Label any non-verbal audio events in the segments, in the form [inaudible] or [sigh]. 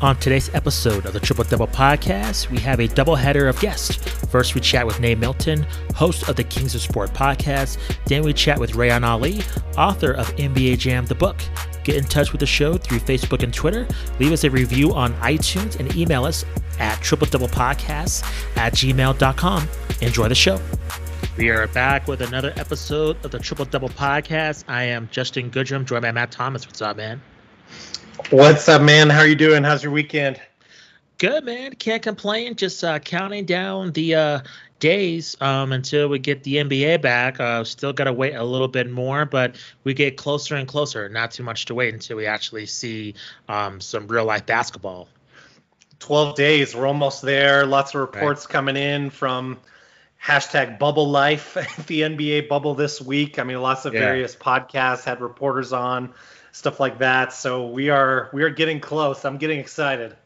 On today's episode of the Triple Double Podcast, we have a double header of guests. First, we chat with Nate Milton, host of the Kings of Sport podcast. Then, we chat with Reyan Ali, author of NBA Jam the Book. Get in touch with the show through Facebook and Twitter. Leave us a review on iTunes and email us at triple double podcasts at gmail.com. Enjoy the show. We are back with another episode of the Triple Double Podcast. I am Justin Goodrum, joined by Matt Thomas. What's up, man? What's up, man? How are you doing? How's your weekend? Good, man. Can't complain. Just uh, counting down the uh, days um, until we get the NBA back. Uh, still got to wait a little bit more, but we get closer and closer. Not too much to wait until we actually see um, some real life basketball. 12 days. We're almost there. Lots of reports right. coming in from hashtag bubble life [laughs] the NBA bubble this week. I mean, lots of yeah. various podcasts had reporters on stuff like that. So we are we are getting close. I'm getting excited.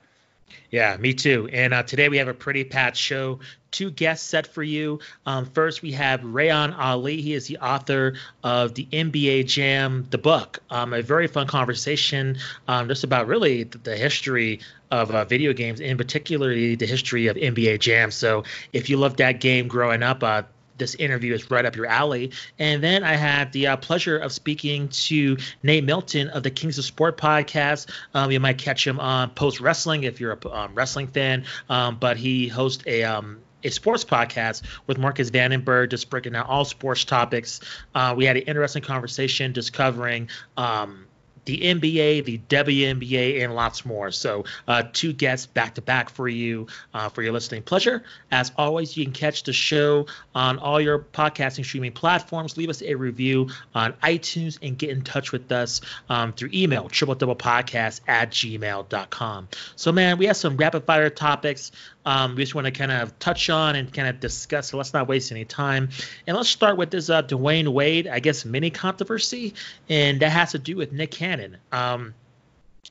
Yeah, me too. And uh, today we have a pretty packed show. Two guests set for you. Um, first, we have Reyan Ali. He is the author of the NBA Jam, the book. Um, a very fun conversation um, just about really the, the history of uh, video games, in particularly the history of NBA Jam. So if you loved that game growing up, uh, this interview is right up your alley. And then I had the uh, pleasure of speaking to Nate Milton of the Kings of Sport podcast. Um, you might catch him on Post Wrestling if you're a um, wrestling fan, um, but he hosts a um, a sports podcast with Marcus Vandenberg, just breaking down all sports topics. Uh, we had an interesting conversation just covering um, the NBA, the WNBA, and lots more. So, uh, two guests back to back for you uh, for your listening pleasure. As always, you can catch the show on all your podcasting streaming platforms. Leave us a review on iTunes and get in touch with us um, through email, triple double podcast at gmail.com. So, man, we have some rapid fire topics um, we just want to kind of touch on and kind of discuss. So let's not waste any time. And let's start with this uh, Dwyane Wade, I guess, mini controversy. And that has to do with Nick Cannon. Um,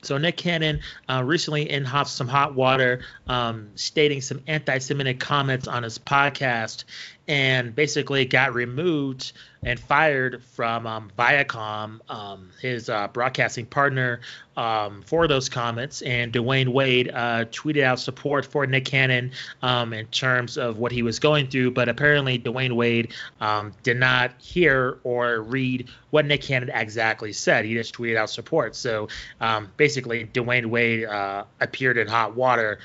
so Nick Cannon uh, recently in hot, some hot water, um, stating some anti-Semitic comments on his podcast, and basically got removed and fired from um, Viacom, um, his uh, broadcasting partner, um, for those comments. And Dwyane Wade uh, tweeted out support for Nick Cannon um, in terms of what he was going through. But apparently, Dwyane Wade um, did not hear or read what Nick Cannon exactly said. He just tweeted out support. So um, basically, Dwyane Wade uh, appeared in hot water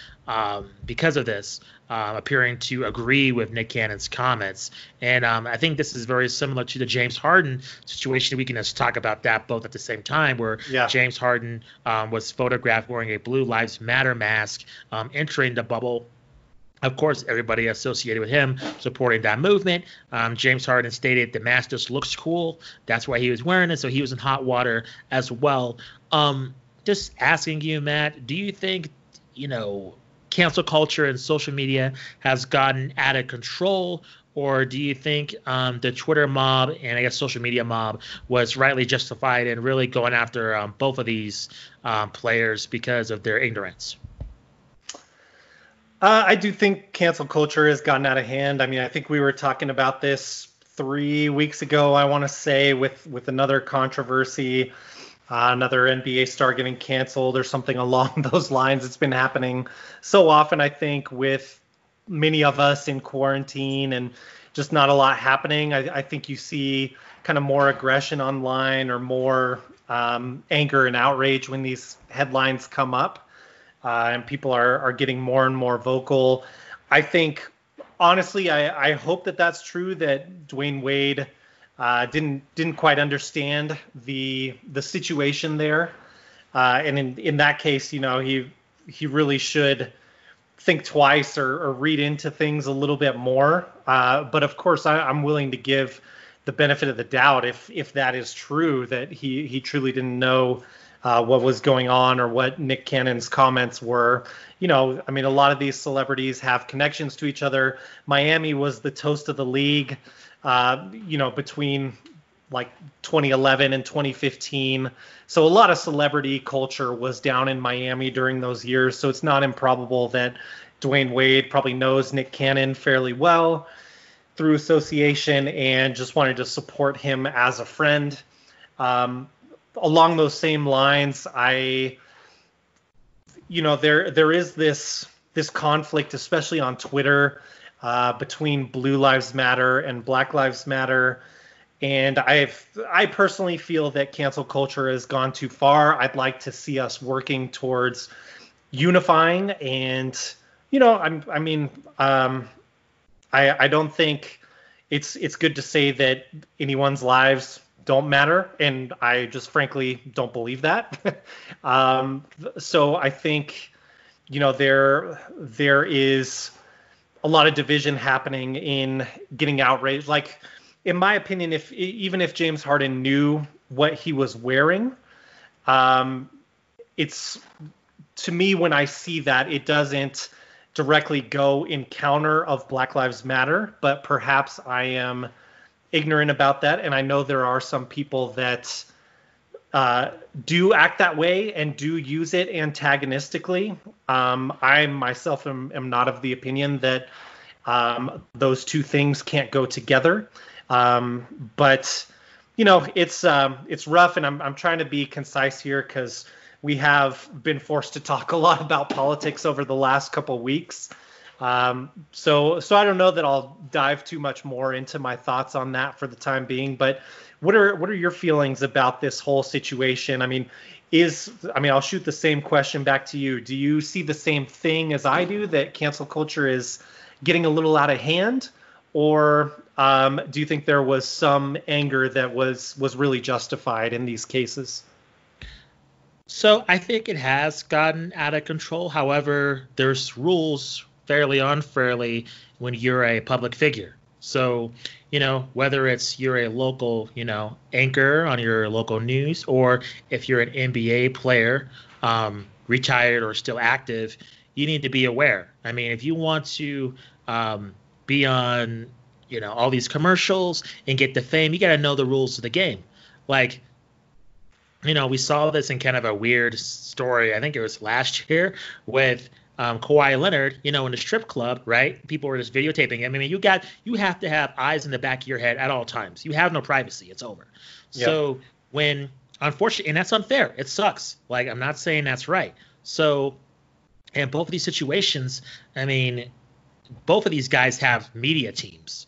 because of this uh, appearing to agree with Nick Cannon's comments. And um, I think this is very similar to the James Harden situation. We can just talk about that both at the same time, where yeah. James Harden um, was photographed wearing a Blue Lives Matter mask um, entering the bubble. Of course, everybody associated with him supporting that movement. Um, James Harden stated the mask just looks cool. That's why he was wearing it. So he was in hot water as well. Um, just asking you, Matt, do you think, you know, cancel culture and social media has gotten out of control? Or do you think um, the Twitter mob and I guess social media mob was rightly justified in really going after um, both of these um, players because of their ignorance? Uh, I do think cancel culture has gotten out of hand. I mean, I think we were talking about this three weeks ago. I want to say with with another controversy uh, another NBA star getting canceled or something [laughs] along those lines. It's been happening so often, I think, with many of us in quarantine and just not a lot happening. I, I think you see kind of more aggression online or more um, anger and outrage when these headlines come up, uh, and people are are getting more and more vocal. I think, honestly, I, I hope that that's true. That Dwyane Wade uh, didn't didn't quite understand the the situation there, uh, and in in that case, you know, he he really should think twice or, or read into things a little bit more. Uh, but of course, I, I'm willing to give the benefit of the doubt if if that is true that he he truly didn't know uh, what was going on or what Nick Cannon's comments were. You know, I mean, a lot of these celebrities have connections to each other. Miami was the toast of the league uh, you know, between like 2011 and 2015. So a lot of celebrity culture was down in Miami during those years. So it's not improbable that Dwyane Wade probably knows Nick Cannon fairly well through association and just wanted to support him as a friend. Um, along those same lines, I you know, there there is this this conflict, especially on Twitter, uh, between Blue Lives Matter and Black Lives Matter. And I've I personally feel that cancel culture has gone too far. I'd like to see us working towards unifying and you know I'm, I mean um, I I don't think it's it's good to say that anyone's lives don't matter, and I just frankly don't believe that. [laughs] um, so I think you know there there is a lot of division happening in getting outraged. Like in my opinion, if even if James Harden knew what he was wearing, um, it's to me when I see that it doesn't directly go in counter of Black Lives Matter, but perhaps I am ignorant about that, and I know there are some people that uh, do act that way and do use it antagonistically. Um, I myself am, am, not of the opinion that um, those two things can't go together. Um, but you know, it's um, it's rough, and I'm I'm trying to be concise here because we have been forced to talk a lot about politics over the last couple weeks. Um, so so I don't know that I'll dive too much more into my thoughts on that for the time being. But what are what are your feelings about this whole situation? I mean, is I mean I'll shoot the same question back to you. Do you see the same thing as I do that cancel culture is getting a little out of hand, or um, do you think there was some anger that was was really justified in these cases? So I think it has gotten out of control. However, there's rules fairly unfairly when you're a public figure. So, you know, whether it's you're a local, you know, anchor on your local news, or if you're an NBA player, um, retired or still active, you need to be aware. I mean, if you want to um, be on, you know, all these commercials and get the fame, you got to know the rules of the game. Like, you know, we saw this in kind of a weird story. I think it was last year with um, Kawhi Leonard, you know, in the strip club, right? People were just videotaping him. I mean, you got you have to have eyes in the back of your head at all times. You have no privacy. It's over. Yep. So when unfortunately, and that's unfair. It sucks. Like I'm not saying that's right. So in both of these situations, I mean, both of these guys have media teams.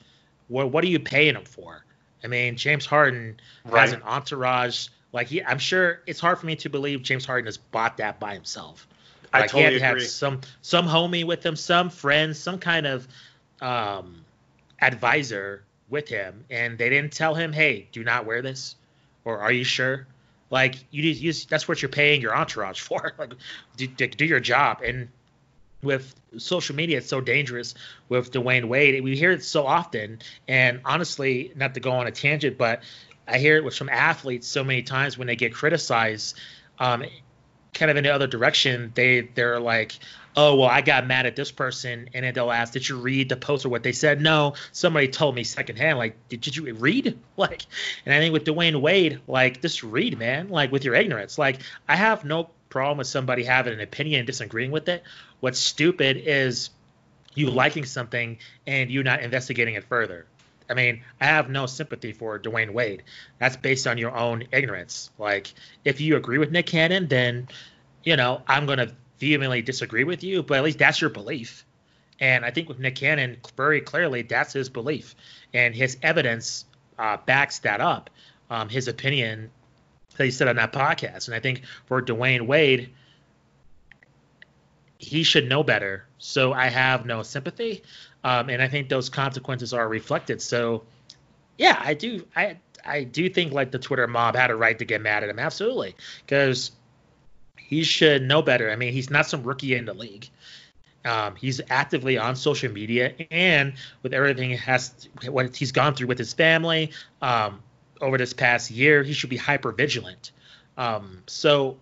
What what are you paying them for? I mean, James Harden right. has an entourage. Like he, I'm sure it's hard for me to believe James Harden has bought that by himself. I totally he had to agree. have some some homie with him, some friends, some kind of um, advisor with him, and they didn't tell him, "Hey, do not wear this," or "Are you sure?" Like you, you that's what you're paying your entourage [laughs] for. like, do, do your job. And with social media, it's so dangerous. With Dwyane Wade, we hear it so often. And honestly, not to go on a tangent, but I hear it with some athletes so many times when they get criticized. Um, kind of in the other direction, they they're like, oh well, I got mad at this person, and then they'll ask, did you read the post or what they said? No, somebody told me secondhand. Like, did, did you read? [laughs] Like, and I think with Dwyane Wade, like, just read, man. Like with your ignorance. Like, I have no problem with somebody having an opinion and disagreeing with it. What's stupid is you liking something and you not investigating it further. I mean, I have no sympathy for Dwyane Wade. That's based on your own ignorance. Like, if you agree with Nick Cannon, then, you know, I'm going to vehemently disagree with you, but at least that's your belief. And I think with Nick Cannon, very clearly, that's his belief. And his evidence uh, backs that up, um, his opinion that he said on that podcast. And I think for Dwyane Wade, he should know better. So I have no sympathy. Um, and I think those consequences are reflected. So, yeah, I do. I I do think like the Twitter mob had a right to get mad at him, absolutely, because he should know better. I mean, he's not some rookie in the league. Um, he's actively on social media, and with everything has what he's gone through with his family um, over this past year, he should be hyper vigilant. Um, so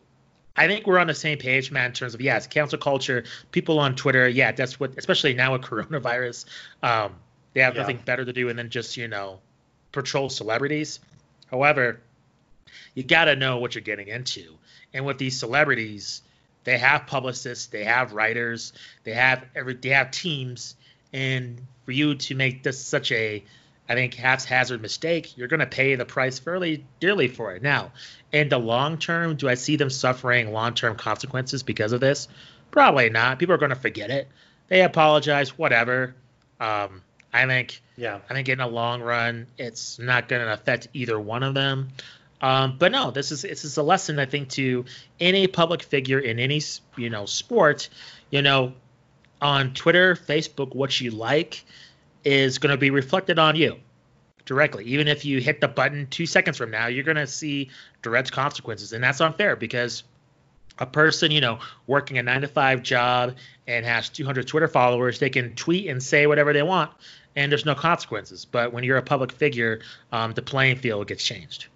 I think we're on the same page, man, in terms of yes, cancel culture. People on Twitter, yeah, that's what, especially now with [laughs] coronavirus, um, they have yeah. nothing better to do than just you know patrol celebrities. However, you got to know what you're getting into, and with these celebrities, they have publicists, they have writers, they have every, they have teams, and for you to make this such a I think haphazard mistake, you're going to pay the price fairly dearly for it. Now, in the long term, do I see them suffering long term consequences because of this? Probably not. People are going to forget it. They apologize, whatever. Um, I think, yeah, I think in the long run, it's not going to affect either one of them. Um, but no, this is this is a lesson I think to any public figure in any you know sport. You know, on Twitter, Facebook, what you like is going to be reflected on you directly. Even if you hit the button two seconds from now, you're going to see direct consequences, and that's unfair because a person, you know, working a nine to five job and has 200 Twitter followers, they can tweet and say whatever they want, and there's no consequences. But when you're a public figure, um, the playing field gets changed.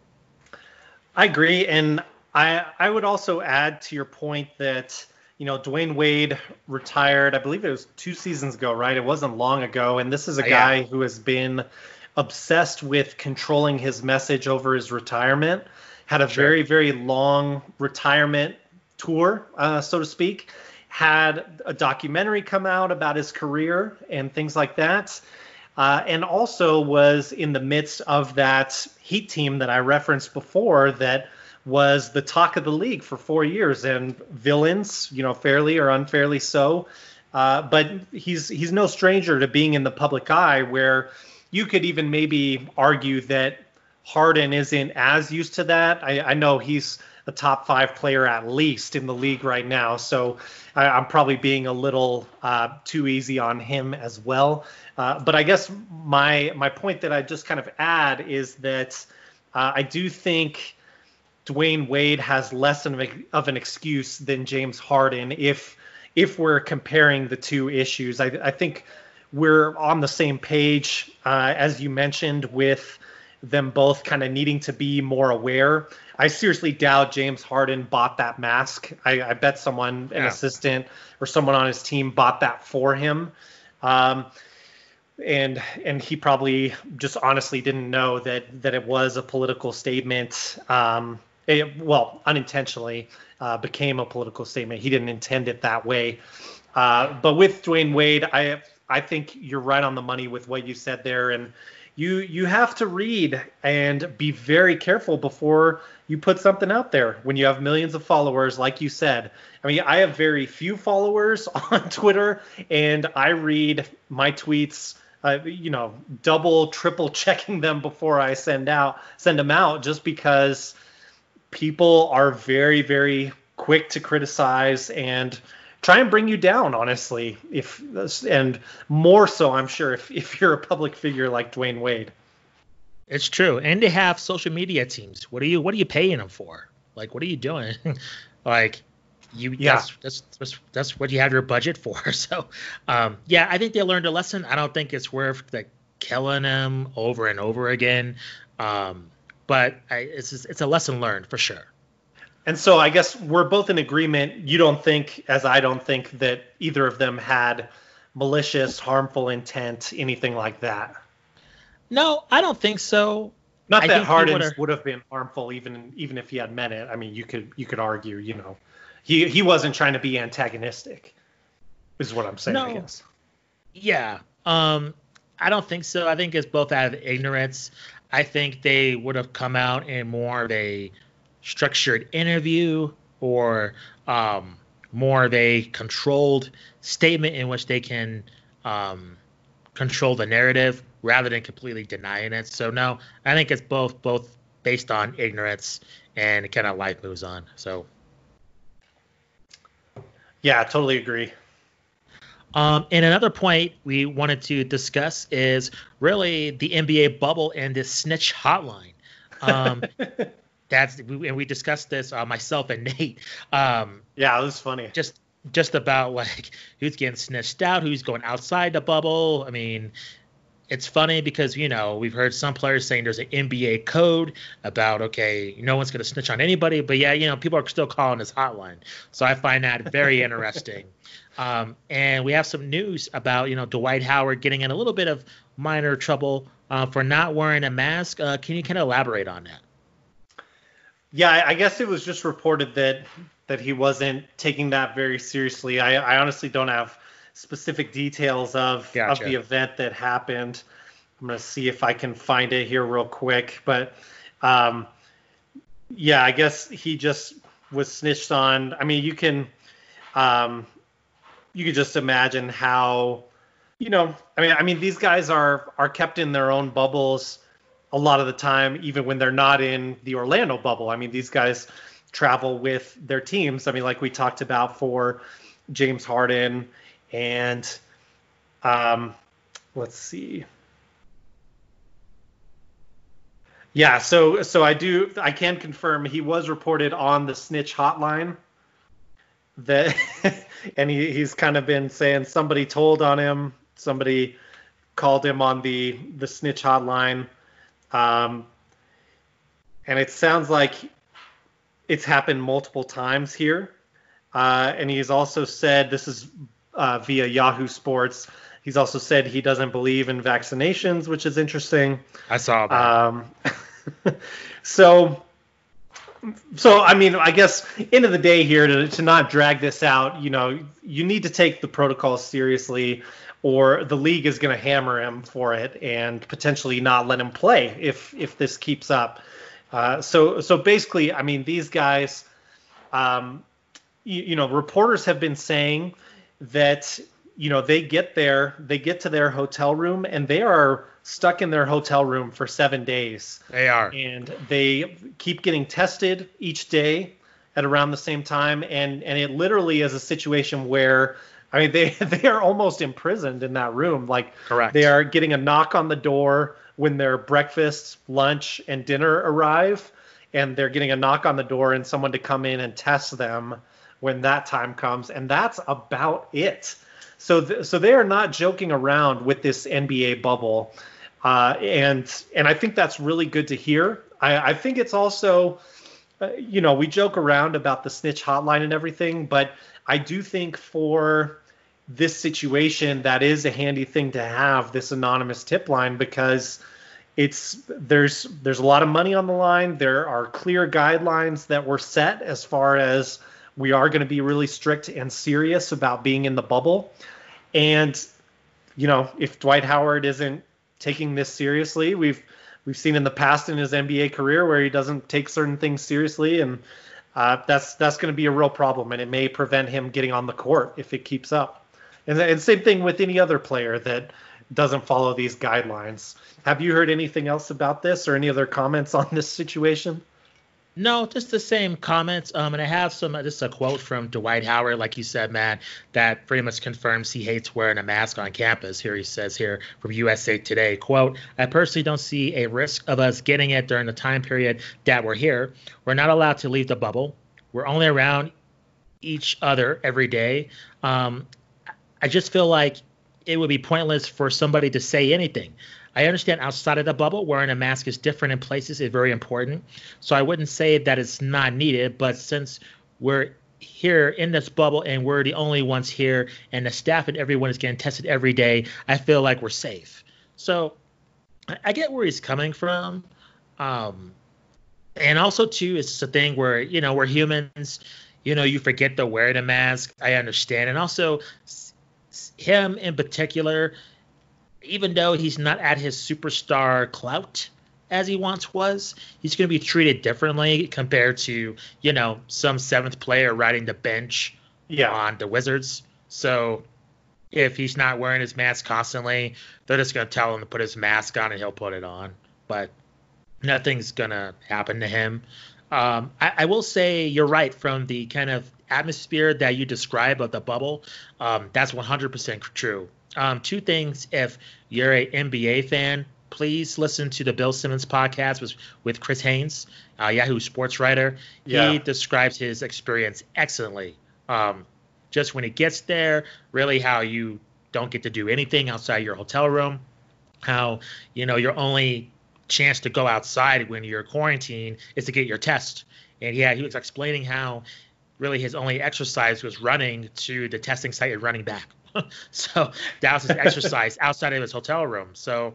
I agree, and I I would also add to your point that you know Dwyane Wade retired. I believe it was two seasons ago, right? It wasn't long ago, and this is a guy yeah. who has been obsessed with controlling his message over his retirement. Had a sure. very very long retirement tour, uh, so to speak. Had a documentary come out about his career and things like that. Uh, and also was in the midst of that Heat team that I referenced before that was the talk of the league for four years and villains, you know, fairly or unfairly so. Uh, but he's he's no stranger to being in the public eye, where you could even maybe argue that Harden isn't as used to that. I, I know he's a top five player at least in the league right now. So I, am probably being a little uh, too easy on him as well. Uh, but I guess my my point that I just kind of add is that uh, I do think Dwyane Wade has less of, a, of an excuse than James Harden if if we're comparing the two issues. I, I think we're on the same page uh, as you mentioned with them both kind of needing to be more aware. I seriously doubt James Harden bought that mask. I, I bet someone, an assistant or someone on his team, bought that for him. Um, and and he probably just honestly didn't know that that it was a political statement. Um, it, well, unintentionally uh, became a political statement. He didn't intend it that way. Uh, but with Dwyane Wade, I I think you're right on the money with what you said there, and you you have to read and be very careful before you put something out there when you have millions of followers like you said i mean i have very few followers [laughs] on twitter and i read my tweets uh, you know double triple checking them before i send out send them out just because people are very very quick to criticize and try and bring you down honestly if and more so i'm sure if, if you're a public figure like dwyane wade it's true, and they have social media teams. What are you What are you paying them for? Like, what are you doing? [laughs] like, you yeah. That's, that's, that's that's what you have your budget for. [laughs] So, um, yeah, I think they learned a lesson. I don't think it's worth like killing them over and over again. Um, but I, it's it's a lesson learned for sure. And so I guess we're both in agreement. You don't think, as I don't think, that either of them had malicious, harmful intent, anything like that. No, I don't think so. Not I that Harden would have been harmful even even if he had meant it. I mean, you could you could argue, you know, he he wasn't trying to be antagonistic. Is what I'm saying. No. I guess. Yeah. Um, I don't think so. I think it's both out of ignorance. I think they would have come out in more of a structured interview or um, more of a controlled statement in which they can um, control the narrative rather than completely denying it. So no, I think it's both both based on ignorance and kind of life moves on. So yeah, I totally agree. Um, and another point we wanted to discuss is really the NBA bubble and this snitch hotline. Um, [laughs] that's and we discussed this uh, myself and Nate. Um, yeah, it was funny. Just just about like who's getting snitched out, who's going outside the bubble. I mean, it's funny because you know we've heard some players saying there's an NBA code about okay, no one's going to snitch on anybody, but yeah, you know people are still calling this hotline. So I find that very [laughs] interesting. Um, and we have some news about you know Dwight Howard getting in a little bit of minor trouble uh, for not wearing a mask. Uh, can you kind of elaborate on that? Yeah, I guess it was just reported that that he wasn't taking that very seriously. I, I honestly don't have specific details of gotcha. of the event that happened. I'm gonna see if I can find it here real quick, but um, yeah, I guess he just was snitched on. I mean, you can um, you could just imagine how you know. I mean, I mean these guys are are kept in their own bubbles a lot of the time, even when they're not in the Orlando bubble. I mean, these guys travel with their teams. I mean, like we talked about for James Harden and um, let's see. Yeah, so so I do I can confirm he was reported on the snitch hotline. That [laughs] and he, he's kind of been saying somebody told on him, somebody called him on the the snitch hotline. Um, and it sounds like it's happened multiple times here. Uh, and he's also said this is uh, via Yahoo Sports He's also said he doesn't believe in vaccinations, which is interesting. I saw that. Um, [laughs] so, so I mean, I guess end of the day here to, to not drag this out, you know, you need to take the protocol seriously, or the league is going to hammer him for it and potentially not let him play if if this keeps up. Uh, so so basically, I mean, these guys, um, you, you know, reporters have been saying that you know they get there they get to their hotel room and they are stuck in their hotel room for seven days. They are. And they keep getting tested each day at around the same time and and it literally is a situation where i mean [laughs] they they are almost imprisoned in that room. Like correct. they are getting a knock on the door when their breakfast lunch and dinner arrive and they're getting a knock on the door and someone to come in and test them when that time comes and that's about it so th- so they are not joking around with this NBA bubble, uh, and and I think that's really good to hear. I, I think it's also, uh, you know, we joke around about the snitch hotline and everything, but I do think for this situation that is a handy thing to have this anonymous tip line because it's there's there's a lot of money on the line there are clear guidelines that were set as far as we are going to be really strict and serious about being in the bubble. And you know, if Dwight Howard isn't taking this seriously, we've we've seen in the past in his NBA career where he doesn't take certain things seriously, and uh, that's that's going to be a real problem, and it may prevent him getting on the court if it keeps up. And, and same thing with any other player that doesn't follow these guidelines. Have you heard anything else about this or any other comments on this situation? No, just the same comments. Um, and I have some. This is a quote from Dwight Howard, like you said, man, that pretty much confirms he hates wearing a mask on campus. Here he says here from USA Today, quote: I personally don't see a risk of us getting it during the time period that we're here. We're not allowed to leave the bubble. We're only around each other every day. Um, I just feel like it would be pointless for somebody to say anything. I understand outside of the bubble, wearing a mask is different in places is very important. So I wouldn't say that it's not needed, but since we're here in this bubble and we're the only ones here and the staff and everyone is getting tested every day, I feel like we're safe. So I get where he's coming from. Um, and also too, it's a thing where, you know, we're humans, you know, you forget to wear the mask. I understand. And also him in particular, even though he's not at his superstar clout as he once was, he's going to be treated differently compared to, you know, some seventh player riding the bench yeah. on the Wizards. So if he's not wearing his mask constantly, they're just going to tell him to put his mask on and he'll put it on. But nothing's going to happen to him. Um, I, I, will say you're right from the kind of atmosphere that you describe of the bubble. Um, that's 100% true. Um, two things. If you're a NBA fan, please listen to the Bill Simmons podcast with, with Chris Haynes, uh, Yahoo sports writer. Yeah. He describes his experience excellently. Um, just when he gets there, really how you don't get to do anything outside your hotel room, how you know your only chance to go outside when you're quarantined is to get your test. And yeah, he was explaining how really his only exercise was running to the testing site and running back. [laughs] so Dallas is his exercise [laughs] outside of his hotel room. So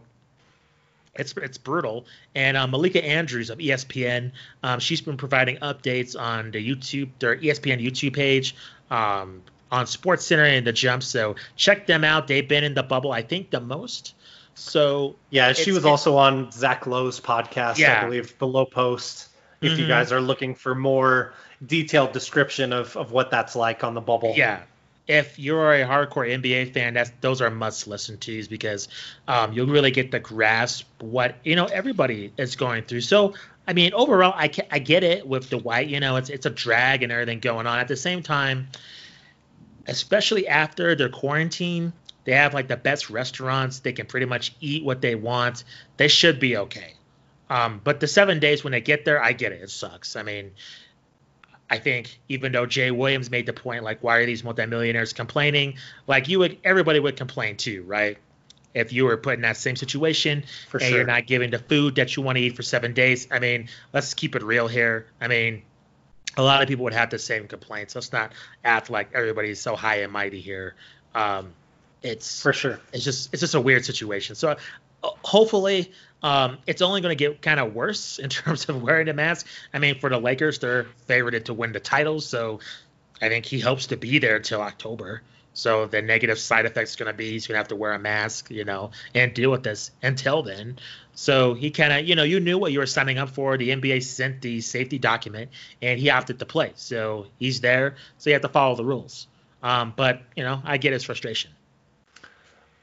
it's it's brutal. And uh, Malika Andrews of ESPN, um, she's been providing updates on the YouTube, their ESPN YouTube page, um, on Sports Center and the Jump. So check them out. They've been in the bubble, I think, the most. So yeah, she was also on Zach Lowe's podcast, yeah. I believe, the Lowe Post. If mm-hmm. you guys are looking for more detailed description of, of what that's like on the bubble. Yeah. If you're a hardcore NBA fan, that's those are must listen tos because um, you'll really get the grasp what you know everybody is going through. So I mean, overall, I, I get it with Dwight. You know, it's it's a drag and everything going on. At the same time, especially after their quarantine, they have like the best restaurants. They can pretty much eat what they want. They should be okay. Um, but the seven days when they get there, I get it. It sucks. I mean, I think even though Jay Williams made the point, like, why are these multimillionaires complaining? Like, you would, everybody would complain too, right? If you were put in that same situation for and sure. you're not given the food that you want to eat for seven days, I mean, let's keep it real here. I mean, a lot of people would have the same complaints. Let's not act like everybody's so high and mighty here. Um, it's for sure. It's just it's just a weird situation. So uh, hopefully um, it's only going to get kind of worse in [laughs] terms of wearing a mask. I mean, for the Lakers, they're favored to win the title, so I think he hopes to be there till October. So the negative side effect is going to be he's going to have to wear a mask, you know, and deal with this until then. So he kind of, you know, you knew what you were signing up for. The NBA sent the safety document, and he opted to play. So he's there. So you have to follow the rules. Um, but you know, I get his frustration.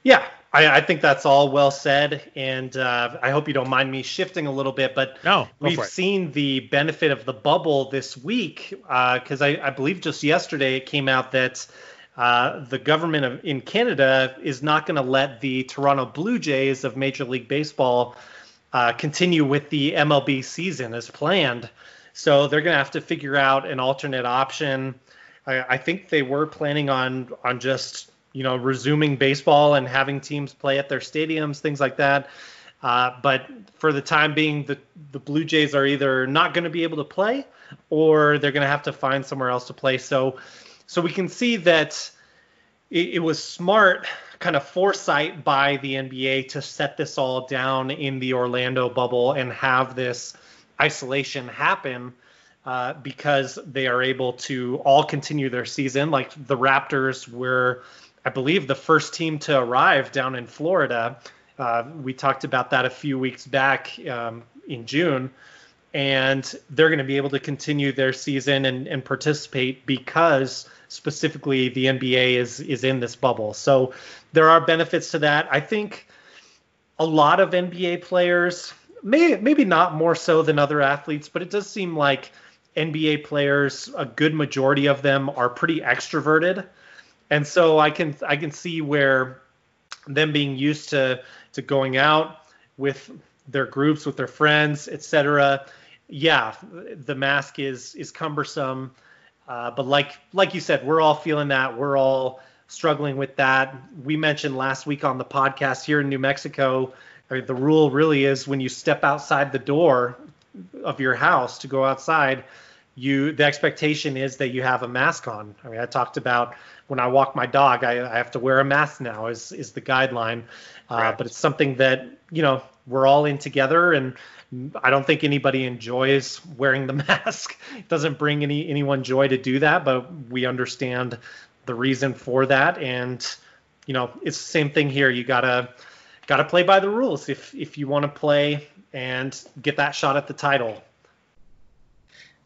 Yeah, I, I think that's all well said, and uh, I hope you don't mind me shifting a little bit. But no, we've seen the benefit of the bubble this week because uh, I, I believe just yesterday it came out that uh, the government of, in Canada is not going to let the Toronto Blue Jays of Major League Baseball uh, continue with the MLB season as planned. So they're going to have to figure out an alternate option. I, I, think they were planning on on just you know resuming baseball and having teams play at their stadiums, things like that. Uh, but for the time being, the the Blue Jays are either not going to be able to play, or they're going to have to find somewhere else to play. So so we can see that it, it was smart kind of foresight by the NBA to set this all down in the Orlando bubble and have this isolation happen. Uh, because they are able to all continue their season. Like the Raptors were, I believe, the first team to arrive down in Florida. Uh, we talked about that a few weeks back um, in June. And they're going to be able to continue their season and, and participate because specifically the NBA is is in this bubble. So there are benefits to that. I think a lot of NBA players, may, maybe not more so than other athletes, but it does seem like NBA players, a good majority of them are pretty extroverted. And so I can I can see where them being used to to going out with their groups, with their friends, etc. Yeah, the mask is is cumbersome. Uh, but like like you said, we're all feeling that. We're all struggling with that. We mentioned last week on the podcast here in New Mexico, the rule really is when you step outside the door of your house to go outside, you the expectation is that you have a mask on. I mean, I talked about when I walk my dog, I, I have to wear a mask now. Is is the guideline, uh, but it's something that you know we're all in together and I don't think anybody enjoys wearing the [laughs] mask. It doesn't bring any anyone joy to do that, but we understand the reason for that. And you know, it's the same thing here. You gotta gotta play by the rules if if you want to play and get that shot at the title.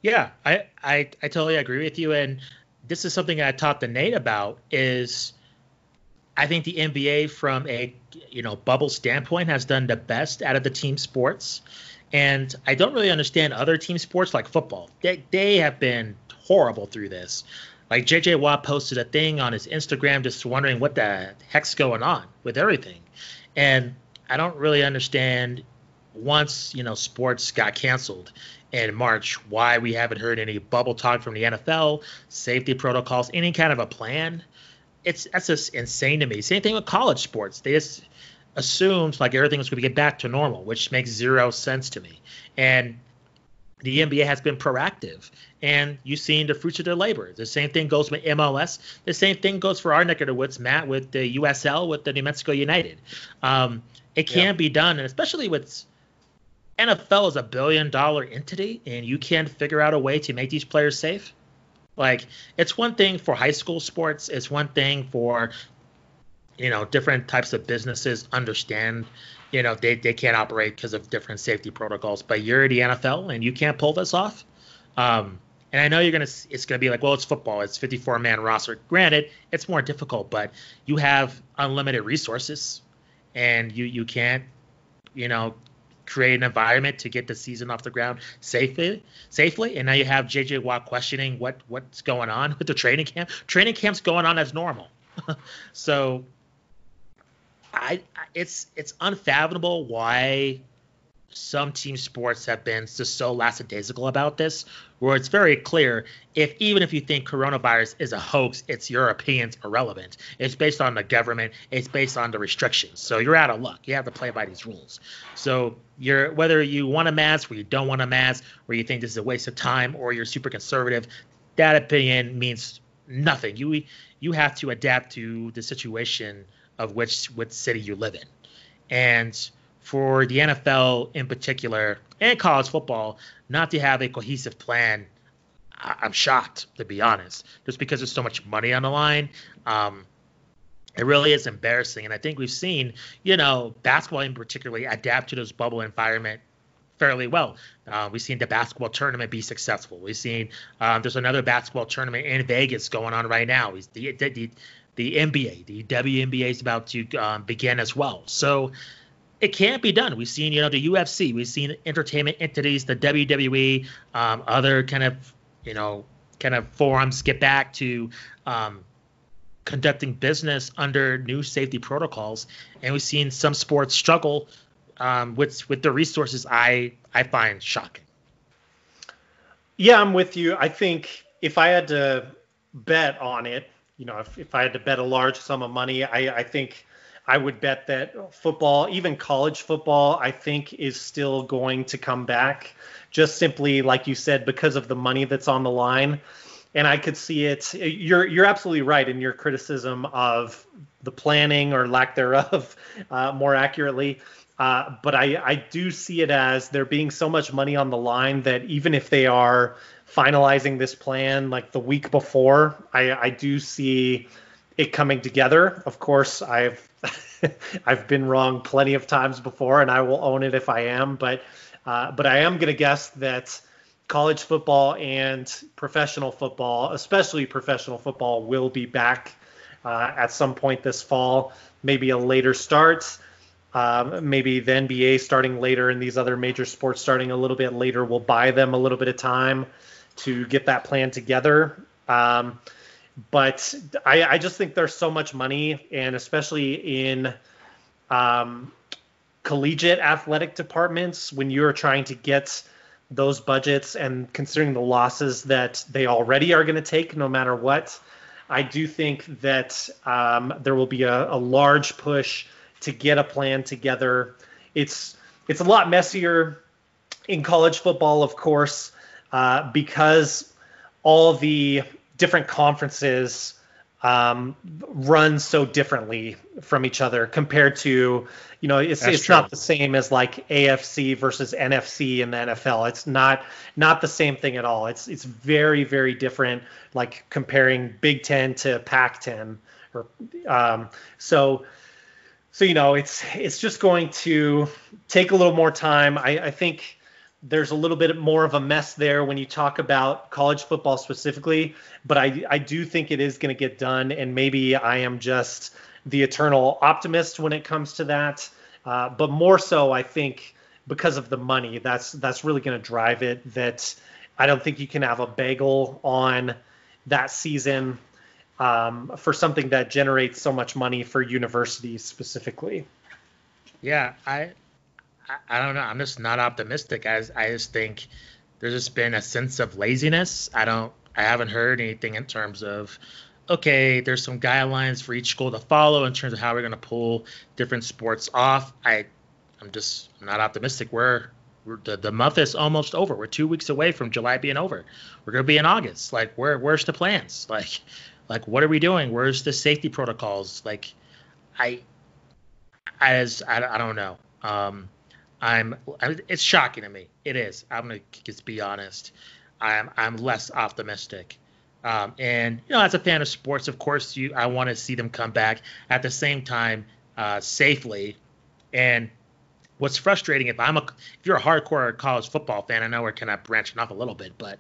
Yeah, I, I I totally agree with you. And this is something I talked to Nate about is I think the NBA from a you know bubble standpoint has done the best out of the team sports. And I don't really understand other team sports like football. They, they have been horrible through this. Like JJ Watt posted a thing on his Instagram just wondering what the heck's going on with everything. And I don't really understand once, you know, sports got canceled in March, why we haven't heard any bubble talk from the NFL, safety protocols, any kind of a plan. It's that's just insane to me. Same thing with college sports. They just assumes like everything is going to get back to normal, which makes zero sense to me. And the NBA has been proactive, and you've seen the fruits of their labor. The same thing goes with MLS. The same thing goes for our neck of the woods, Matt, with the USL, with the New Mexico United. Um, it can yeah. be done, and especially with NFL is a billion dollar entity, and you can't figure out a way to make these players safe. Like it's one thing for high school sports, it's one thing for you know, different types of businesses understand, you know, they, they can't operate because of different safety protocols. But you're the NFL and you can't pull this off. Um, and I know you're gonna, it's gonna be like, well, it's football, it's 54 man roster. Granted, it's more difficult, but you have unlimited resources, and you you can't, you know, create an environment to get the season off the ground safely safely. And now you have JJ Watt questioning what what's going on with the training camp. Training camp's going on as normal. [laughs] So I it's it's unfathomable why some team sports have been just so lackadaisical about this, where it's very clear if even if you think coronavirus is a hoax, it's your opinions irrelevant. It's based on the government, it's based on the restrictions. So you're out of luck. You have to play by these rules. So you're whether you want a mask or you don't want a mask, or you think this is a waste of time, or you're super conservative, that opinion means nothing. You you have to adapt to the situation of which which city you live in. And for the NFL in particular and college football not to have a cohesive plan, I- am shocked to be honest, just because there's so much money on the line. Um, it really is embarrassing, and I think we've seen, you know, basketball in particularly adapt to this bubble environment fairly well. Uh, we've seen the basketball tournament be successful. We've seen um, there's another basketball tournament in Vegas going on right now. The, the, the, the NBA, the WNBA is about to um, begin as well. So it can't be done. We've seen, you know, the UFC, we've seen entertainment entities, the WWE, um, other kind of, you know, kind of forums get back to um, conducting business under new safety protocols, and we've seen some sports struggle um, with with the resources. I I find shocking. Yeah, I'm with you. I think if I had to bet on it, you know, if, if I had to bet a large sum of money, I, I think I would bet that football, even college football, I think is still going to come back. Just simply, like you said, because of the money that's on the line. And I could see it. You're you're absolutely right in your criticism of the planning or lack thereof, [laughs] uh, more accurately. Uh, but I, I do see it as there being so much money on the line that even if they are finalizing this plan like the week before, I, I do see it coming together. Of course, I've [laughs] I've been wrong plenty of times before, and I will own it if I am. But uh, but I am going to guess that college football and professional football, especially professional football, will be back uh, at some point this fall. Maybe a later start. Um, maybe the NBA starting later and these other major sports starting a little bit later will buy them a little bit of time to get that plan together. Um, but I, I just think there's so much money, and especially in um, collegiate athletic departments, when you're trying to get those budgets and considering the losses that they already are going to take no matter what, I do think that um, there will be a, a, large push to get a plan together. It's it's a lot messier in college football, of course, uh, because all the different conferences um, run so differently from each other compared to, you know, it's, it's not the same as like AFC versus NFC in the NFL. It's not not the same thing at all. It's it's very very different. Like comparing Big Ten to Pac-10, or um, so so you know it's it's just going to take a little more time. I, I think there's a little bit more of a mess there when you talk about college football specifically, but I, I do think it is going to get done. And maybe I am just the eternal optimist when it comes to that. Uh, but more so, I think because of the money, that's that's really going to drive it. That I don't think you can have a bagel on that season um, for something that generates so much money for universities specifically. Yeah, I I, I don't know. I'm just not optimistic. I, I just think there's just been a sense of laziness. I don't. I haven't heard anything in terms of okay, there's some guidelines for each school to follow in terms of how we're going to pull different sports off. I, I'm just not optimistic. We're, we're the, the month is almost over. We're two weeks away from July being over. We're going to be in August. Like, where, where's the plans? [laughs] Like, like what are we doing? Where's the safety protocols? Like, I, I, I, I don't know. Um, I'm, it's shocking to me. It is. I'm gonna just be honest. I'm I'm less optimistic. Um, and you know, as a fan of sports, of course, you I want to see them come back at the same time uh, safely. And what's frustrating if I'm a if you're a hardcore college football fan, I know we're kind of branching off a little bit, but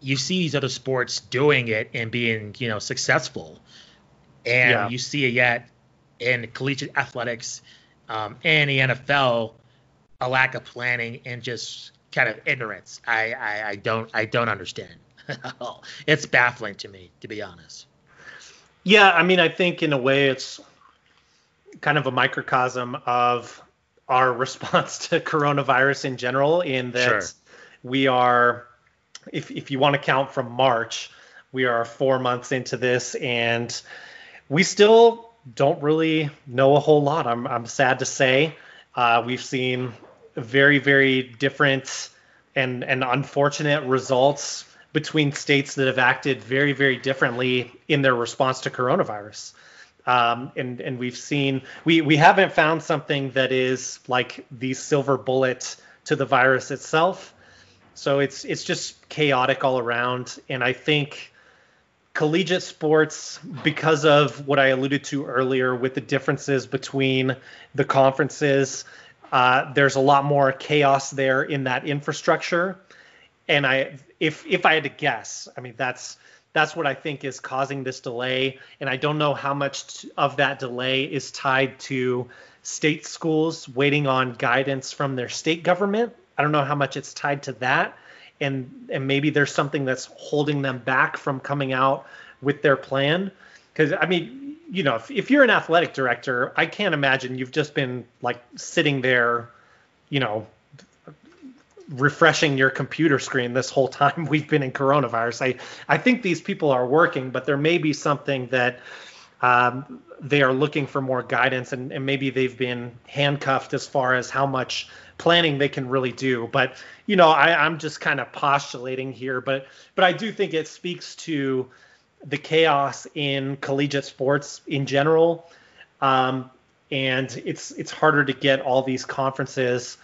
you see these other sports doing it and being you know successful, and yeah. you see it yet in collegiate athletics um, and the NFL a lack of planning and just kind of ignorance. I I, I don't I don't understand. [laughs] it's baffling to me, to be honest. Yeah, I mean, I think in a way it's kind of a microcosm of our [laughs] response to coronavirus in general, in that sure. we are, if, if you want to count from March, we are four months into this and we still don't really know a whole lot. I'm, I'm sad to say. Uh, we've seen very, very different and, and unfortunate results between states that have acted very, very differently in their response to coronavirus. Um, and and we've seen we we haven't found something that is like the silver bullet to the virus itself. So it's it's just chaotic all around. And I think collegiate sports, because of what I alluded to earlier with the differences between the conferences, uh, there's a lot more chaos there in that infrastructure. And I, if if I had to guess, I mean that's that's what I think is causing this delay. And I don't know how much of that delay is tied to state schools waiting on guidance from their state government. I don't know how much it's tied to that. And and maybe there's something that's holding them back from coming out with their plan. Because I mean, you know, if, if you're an athletic director, I can't imagine you've just been like sitting there, you know, refreshing your computer screen this whole time [laughs] we've been in coronavirus. I, I think these people are working, but there may be something that um, they are looking for more guidance and, and maybe they've been handcuffed as far as how much planning they can really do. But, you know, I, I'm just kind of postulating here, but but I do think it speaks to the chaos in collegiate sports in general. Um, and it's it's harder to get all these conferences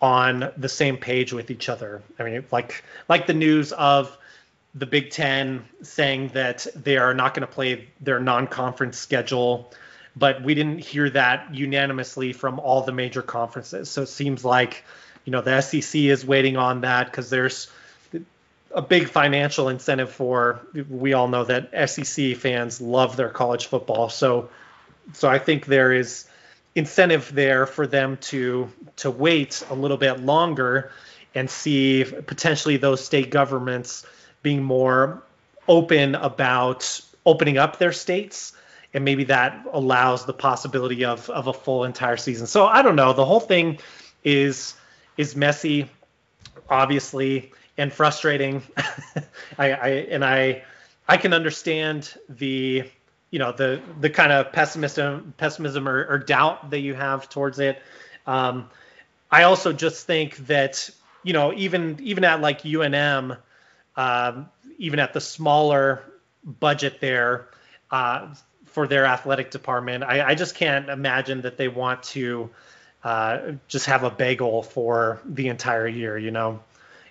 on the same page with each other. I mean, like like the news of the Big Ten saying that they are not going to play their non-conference schedule, but we didn't hear that unanimously from all the major conferences. So it seems like, you know, the SEC is waiting on that because there's a big financial incentive for. We all know that SEC fans love their college football, so so I think there is incentive there for them to to wait a little bit longer and see potentially those state governments being more open about opening up their states and maybe that allows the possibility of of a full entire season. So I don't know. The whole thing is is messy, obviously, and frustrating. [laughs] I, I and I I can understand the you know the the kind of pessimism pessimism or, or doubt that you have towards it. Um, I also just think that you know even even at like UNM, um, even at the smaller budget there uh, for their athletic department, I, I, just can't imagine that they want to uh, just have a bagel for the entire year. You know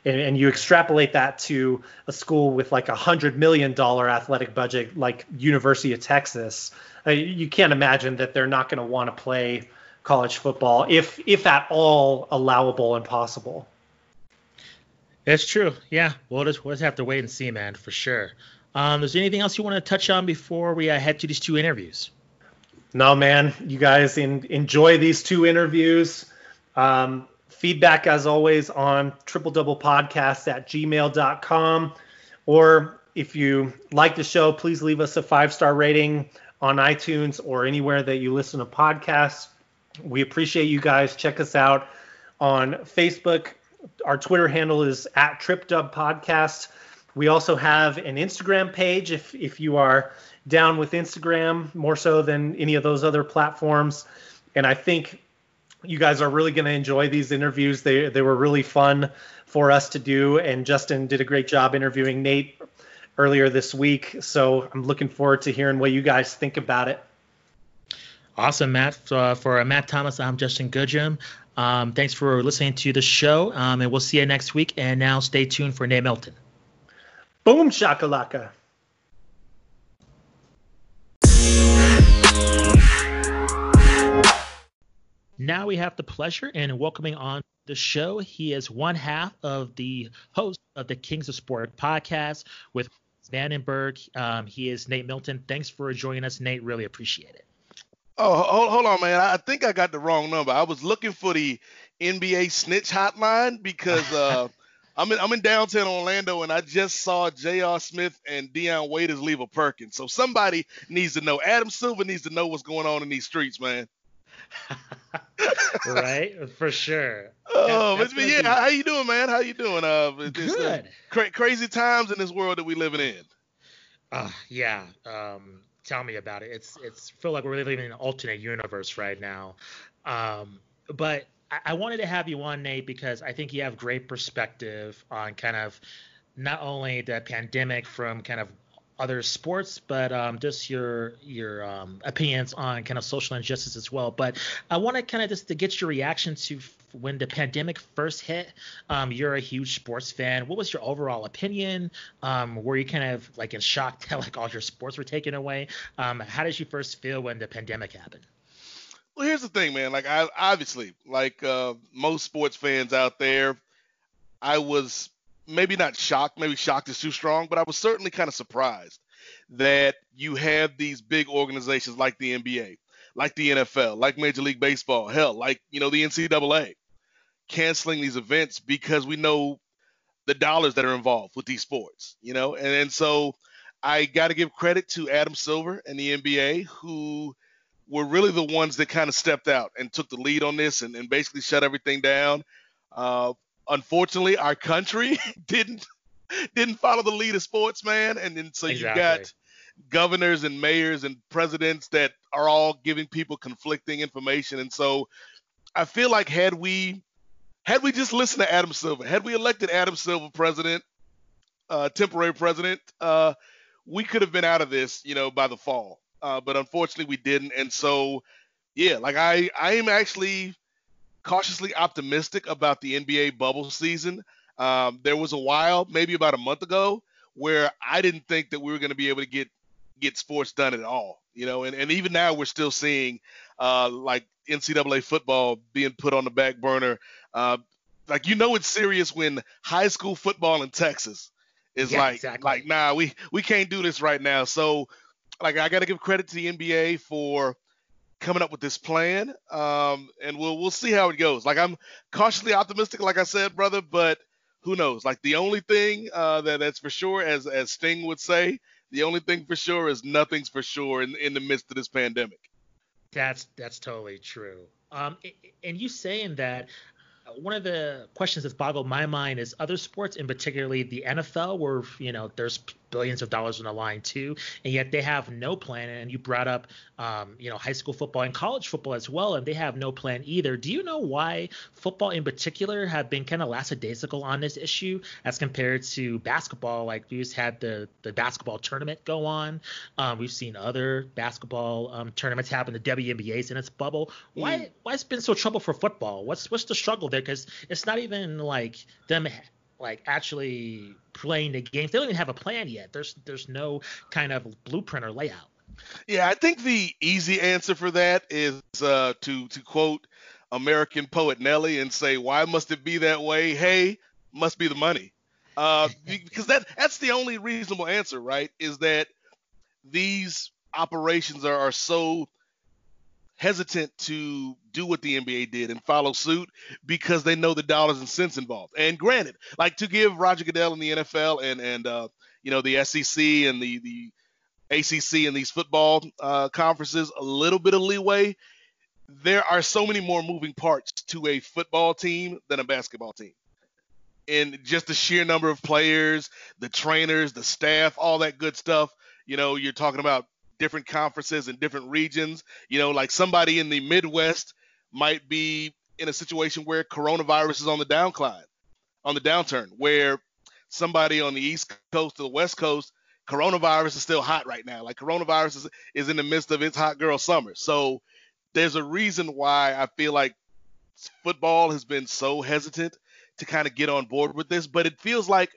and, and you extrapolate that to a school with like a hundred million dollar athletic budget like University of Texas, uh, you can't imagine that they're not going to want to play college football if if at all allowable and possible. It's true. Yeah, we'll just, we'll just have to wait and see, man, for sure. Um, is there anything else you want to touch on before we uh, head to these two interviews? No, man. You guys in, enjoy these two interviews. Um, feedback as always on triple double podcast at gmail.com or if you like the show please leave us a five star rating on itunes or anywhere that you listen to podcasts. We appreciate you guys. Check us out on facebook. Our twitter handle is at tripdub podcast we also have an instagram page if if you are down with instagram more so than any of those other platforms. And i think you guys are really going to enjoy these interviews. They they were really fun for us to do, and Justin did a great job interviewing Nate earlier this week. So I'm looking forward to hearing what you guys think about it. Awesome, Matt. Uh, for Matt Thomas, I'm Justin Goodrum. Um, thanks for listening to the show, um, and we'll see you next week. And now stay tuned for Nate Milton. Boom shakalaka. Now we have the pleasure in welcoming on the show. He is one half of the host of the Kings of Sport podcast with Vanderberg. Um, he is Nate Milton. Thanks for joining us, Nate. Really appreciate it. Oh, hold, hold on, man. I think I got the wrong number. I was looking for the NBA snitch hotline because uh, [laughs] I'm in I'm in downtown Orlando and I just saw J.R. Smith and Dion Waiters leave a Perkins. So somebody needs to know. Adam Silver needs to know what's going on in these streets, man. [laughs] right, for sure. Oh, that's, that's yeah. Be... How you doing, man? How you doing? Uh, Good. Uh, cra- crazy times in this world that we living in. Uh, yeah. Um, tell me about it. It's it's feel like we're living in an alternate universe right now. Um, but I, I wanted to have you on, Nate, because I think you have great perspective on kind of not only the pandemic from kind of other sports, but um, just your your um, opinions on kind of social injustice as well. But I want to kind of just to get your reaction to when the pandemic first hit. Um, you're a huge sports fan. What was your overall opinion? Um, were you kind of like in shock [laughs] that like all your sports were taken away? Um, how did you first feel when the pandemic happened? Well, here's the thing, man. Like I obviously, like uh, most sports fans out there, I was maybe not shocked, maybe shocked is too strong, but I was certainly kind of surprised that you have these big organizations like the NBA, like the NFL, like Major League Baseball, hell, like, you know, the NCAA canceling these events because we know the dollars that are involved with these sports, you know? And, and so I got to give credit to Adam Silver and the NBA who were really the ones that kind of stepped out and took the lead on this and, and basically shut everything down. Uh, unfortunately, our country [laughs] didn't didn't follow the lead of sports, man, and then so exactly. you got governors and mayors and presidents that are all giving people conflicting information, and so I feel like had we had we just listened to Adam Silver, had we elected Adam Silver president, uh, temporary president, uh, we could have been out of this, you know, by the fall. Uh, but unfortunately, we didn't, and so yeah, like I I am actually cautiously optimistic about the NBA bubble season. Um, there was a while, maybe about a month ago, where I didn't think that we were going to be able to get get sports done at all. You know, and, and even now we're still seeing uh, like NCAA football being put on the back burner. Uh, like you know, it's serious when high school football in Texas is yeah, like exactly. like nah, we we can't do this right now. So like I got to give credit to the NBA for coming up with this plan, um, and we'll we'll see how it goes. Like I'm cautiously optimistic, like I said, brother, but who knows? Like the only thing uh, that that's for sure, as as Sting would say, the only thing for sure is nothing's for sure in in the midst of this pandemic. That's that's totally true. Um, and you saying that one of the questions that's boggled my mind is other sports, and particularly the NFL, where you know there's billions of dollars on the line too, and yet they have no plan. And you brought up, um, you know, high school football and college football as well, and they have no plan either. Do you know why football in particular have been kind of lackadaisical on this issue as compared to basketball? Like we just had the the basketball tournament go on. Um, we've seen other basketball um, tournaments happen. The WNBA's in its bubble. Why mm. why it's been so trouble for football? What's what's the struggle there? Because it's not even like them like actually playing the games. They don't even have a plan yet. There's there's no kind of blueprint or layout. Yeah, I think the easy answer for that is uh, to to quote American poet Nelly and say, "Why must it be that way? Hey, must be the money." Uh, [laughs] because that that's the only reasonable answer, right? Is that these operations are, are so hesitant to do what the NBA did and follow suit because they know the dollars and cents involved. And granted, like to give Roger Goodell and the NFL and and uh, you know the SEC and the the ACC and these football uh, conferences a little bit of leeway. There are so many more moving parts to a football team than a basketball team. And just the sheer number of players, the trainers, the staff, all that good stuff. You know, you're talking about different conferences and different regions. You know, like somebody in the Midwest might be in a situation where coronavirus is on the downcline, on the downturn, where somebody on the East Coast or the West Coast, coronavirus is still hot right now. Like coronavirus is, is in the midst of its hot girl summer. So there's a reason why I feel like football has been so hesitant to kind of get on board with this, but it feels like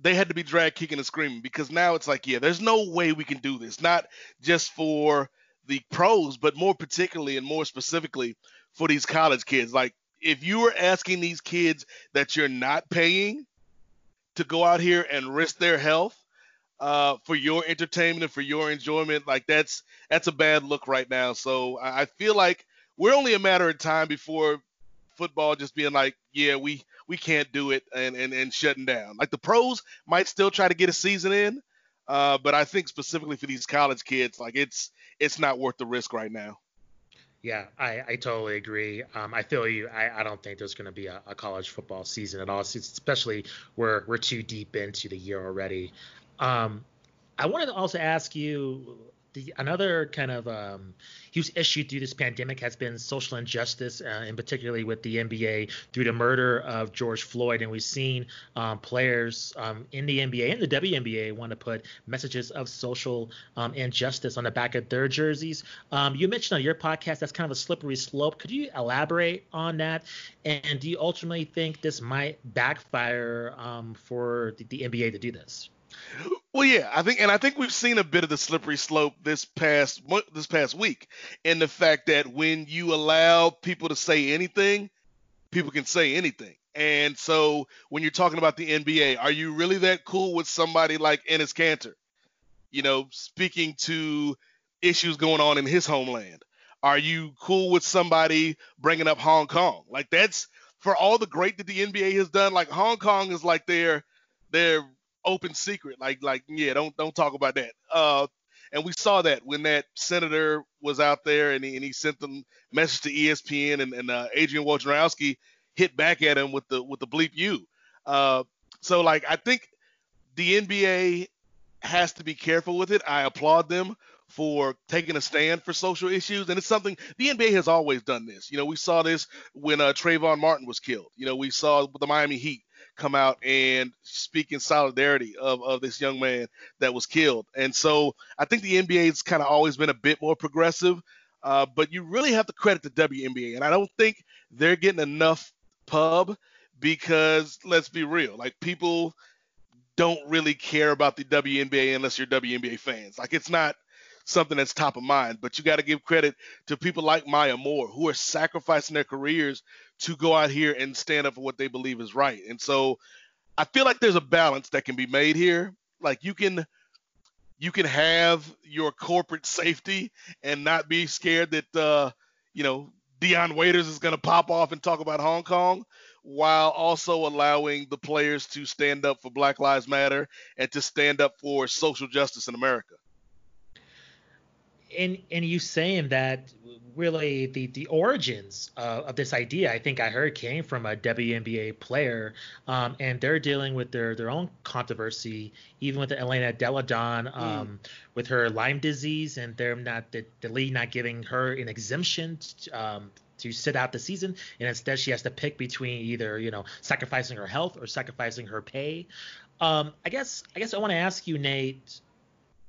they had to be drag kicking and screaming because now it's like, yeah, there's no way we can do this. Not just for the pros, but more particularly and more specifically for these college kids. Like if you were asking these kids that you're not paying to go out here and risk their health uh, for your entertainment and for your enjoyment, like that's that's a bad look right now. So I, I feel like we're only a matter of time before football just being like, yeah, we we can't do it and and, and shutting down. Like the pros might still try to get a season in, uh, but I think specifically for these college kids, like it's it's not worth the risk right now. Yeah, I, I totally agree. Um, I feel you. I, I don't think there's going to be a, a, college football season at all, especially we're we're too deep into the year already. Um, I wanted to also ask you the another kind of um, huge issue through this pandemic has been social injustice, uh, and particularly with the NBA through the murder of George Floyd. And we've seen um, players um, in the NBA and the WNBA want to put messages of social um, injustice on the back of their jerseys. Um, you mentioned on your podcast that's kind of a slippery slope. Could you elaborate on that? And do you ultimately think this might backfire um, for the, the NBA to do this? Well, yeah, I think, and I think we've seen a bit of the slippery slope this past this past week, in the fact that when you allow people to say anything, people can say anything. And so, when you're talking about the NBA, are you really that cool with somebody like Enes Kanter? You know, speaking to issues going on in his homeland. Are you cool with somebody bringing up Hong Kong? Like that's for all the great that the NBA has done. Like Hong Kong is like their their open secret. Like like yeah, don't don't talk about that. Uh, and we saw that when that senator was out there and he, and he sent the message to ESPN and, and uh, Adrian Wojnarowski hit back at him with the with the bleep you. Uh, so like I think the NBA has to be careful with it. I applaud them for taking a stand for social issues, and it's something the NBA has always done. This, you know, we saw this when uh, Trayvon Martin was killed. You know, we saw the Miami Heat come out and speak in solidarity of, of this young man that was killed. And so I think the NBA has kind of always been a bit more progressive, uh, but you really have to credit the WNBA. And I don't think they're getting enough pub because let's be real, like people don't really care about the WNBA unless you're WNBA fans. Like it's not something that's top of mind. But you got to give credit to people like Maya Moore who are sacrificing their careers to go out here and stand up for what they believe is right. And so I feel like there's a balance that can be made here. Like you can you can have your corporate safety and not be scared that uh, you know Dion Waiters is going to pop off and talk about Hong Kong while also allowing the players to stand up for Black Lives Matter and to stand up for social justice in America and and you saying that really the the origins uh, of this idea I think I heard came from a WNBA player, um, and they're dealing with their their own controversy, even with Elena Delle Donne hmm. um, mm. with her Lyme disease, and they're not the, the league not giving her an exemption. Um, to sit out the season, and instead she has to pick between either you know sacrificing her health or sacrificing her pay. Um, I guess I guess I want to ask you, Nate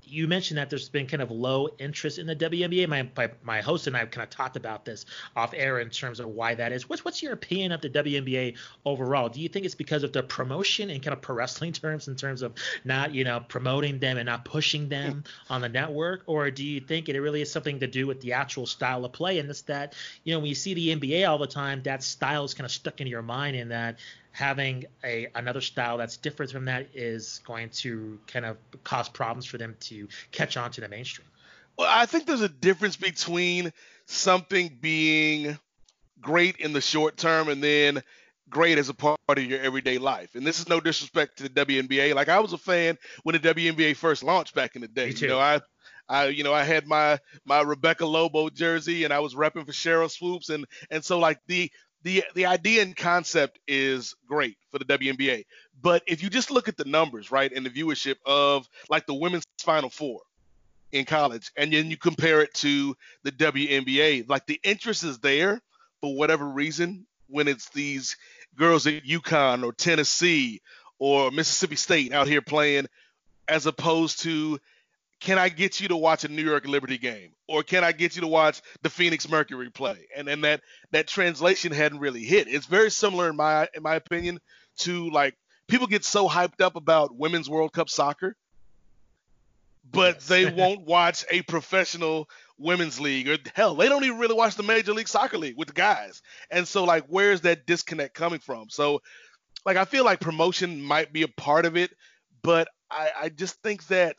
you mentioned that there's been kind of low interest in the WNBA. My, my, my host and I have kind of talked about this off air in terms of why that is. What's what's your opinion of the WNBA overall? Do you think it's because of the promotion in kind of pro wrestling [laughs] terms, in terms of not you know promoting them and not pushing them hmm. on the network, or do you think it really is something to do with the actual style of play? And it's that you know when you see the NBA all the time, that style is kind of stuck in your mind, in that having a another style that's different from that is going to kind of cause problems for them to catch on to the mainstream. Well, I think there's a difference between something being great in the short term and then great as a part of your everyday life. And this is no disrespect to the WNBA. Like I was a fan when the WNBA first launched back in the day. You know, I I you know I had my my Rebecca Lobo jersey and I was repping for Sheryl Swoopes and and so like the the the idea and concept is great for the WNBA. But if you just look at the numbers, right, and the viewership of like the women's Final Four in college, and then you compare it to the WNBA, like the interest is there for whatever reason when it's these girls at UConn or Tennessee or Mississippi State out here playing, as opposed to can I get you to watch a New York Liberty game or can I get you to watch the Phoenix Mercury play? And and that that translation hadn't really hit. It's very similar in my in my opinion to like people get so hyped up about women's World Cup soccer, but Yes. they [laughs] won't watch a professional women's league or hell, they don't even really watch the Major League Soccer league with the guys. And so like where's that disconnect coming from? So like I feel like promotion might be a part of it, but I, I just think that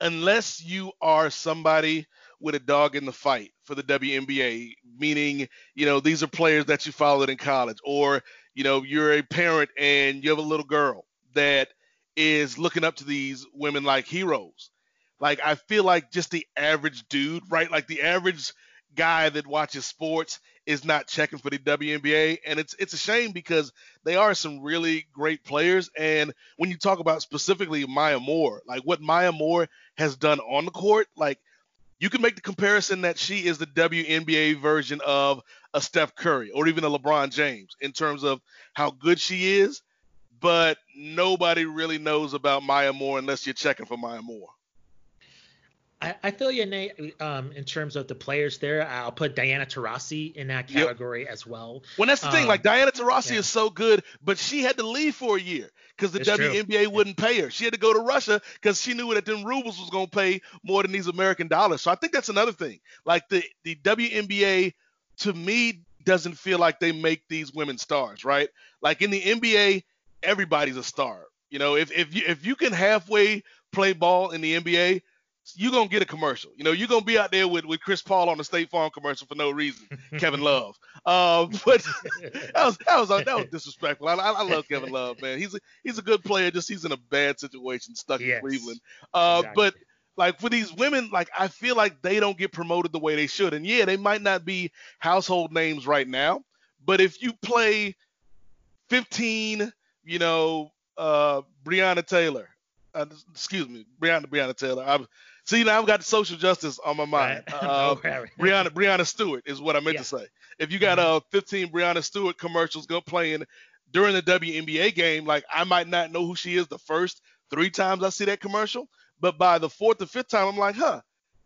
unless you are somebody with a dog in the fight for the WNBA, meaning, you know, these are players that you followed in college, or, you know, you're a parent and you have a little girl that is looking up to these women like heroes. Like, I feel like just the average dude, right? Like the average guy that watches sports is not checking for the WNBA, and it's it's a shame because they are some really great players. And when you talk about specifically Maya Moore, like what Maya Moore has done on the court, like you can make the comparison that she is the WNBA version of a Steph Curry or even a LeBron James in terms of how good she is, but nobody really knows about Maya Moore unless you're checking for Maya Moore. I, I feel you, Nate. Um, in terms of the players there, I'll put Diana Taurasi in that Yep. category as well. When that's the thing, Um, like Diana Taurasi yeah. is so good, but she had to leave for a year because the It's true. WNBA wouldn't pay her. She had to go to Russia because she knew that them rubles was gonna pay more than these American dollars. So I think that's another thing. Like the the WNBA to me doesn't feel like they make these women stars, right? Like in the NBA, everybody's a star. You know, if if you if you can halfway play ball in the NBA, you're gonna get a commercial. You know, you're gonna be out there with, with Chris Paul on the State Farm commercial for no reason. [laughs] Kevin Love. Um, but [laughs] that was that was that was disrespectful. I, I, I love Kevin Love, man. He's a he's a good player. Just he's in a bad situation, stuck Yes. in Cleveland. Uh, Exactly. but like for these women, like I feel like they don't get promoted the way they should. And yeah, they might not be household names right now, but if you play 15, you know, uh, Breonna Taylor, uh, excuse me, Breonna Breonna Taylor. I'm, see now I've got social justice on my mind. Right. [laughs] Uh, No. Breanna Breanna Stewart is what I meant Yeah. to say. If you got uh 15 Breanna Stewart commercials go playing during the WNBA game, like I might not know who she is the first three times I see that commercial, but by the fourth or fifth time I'm like, huh,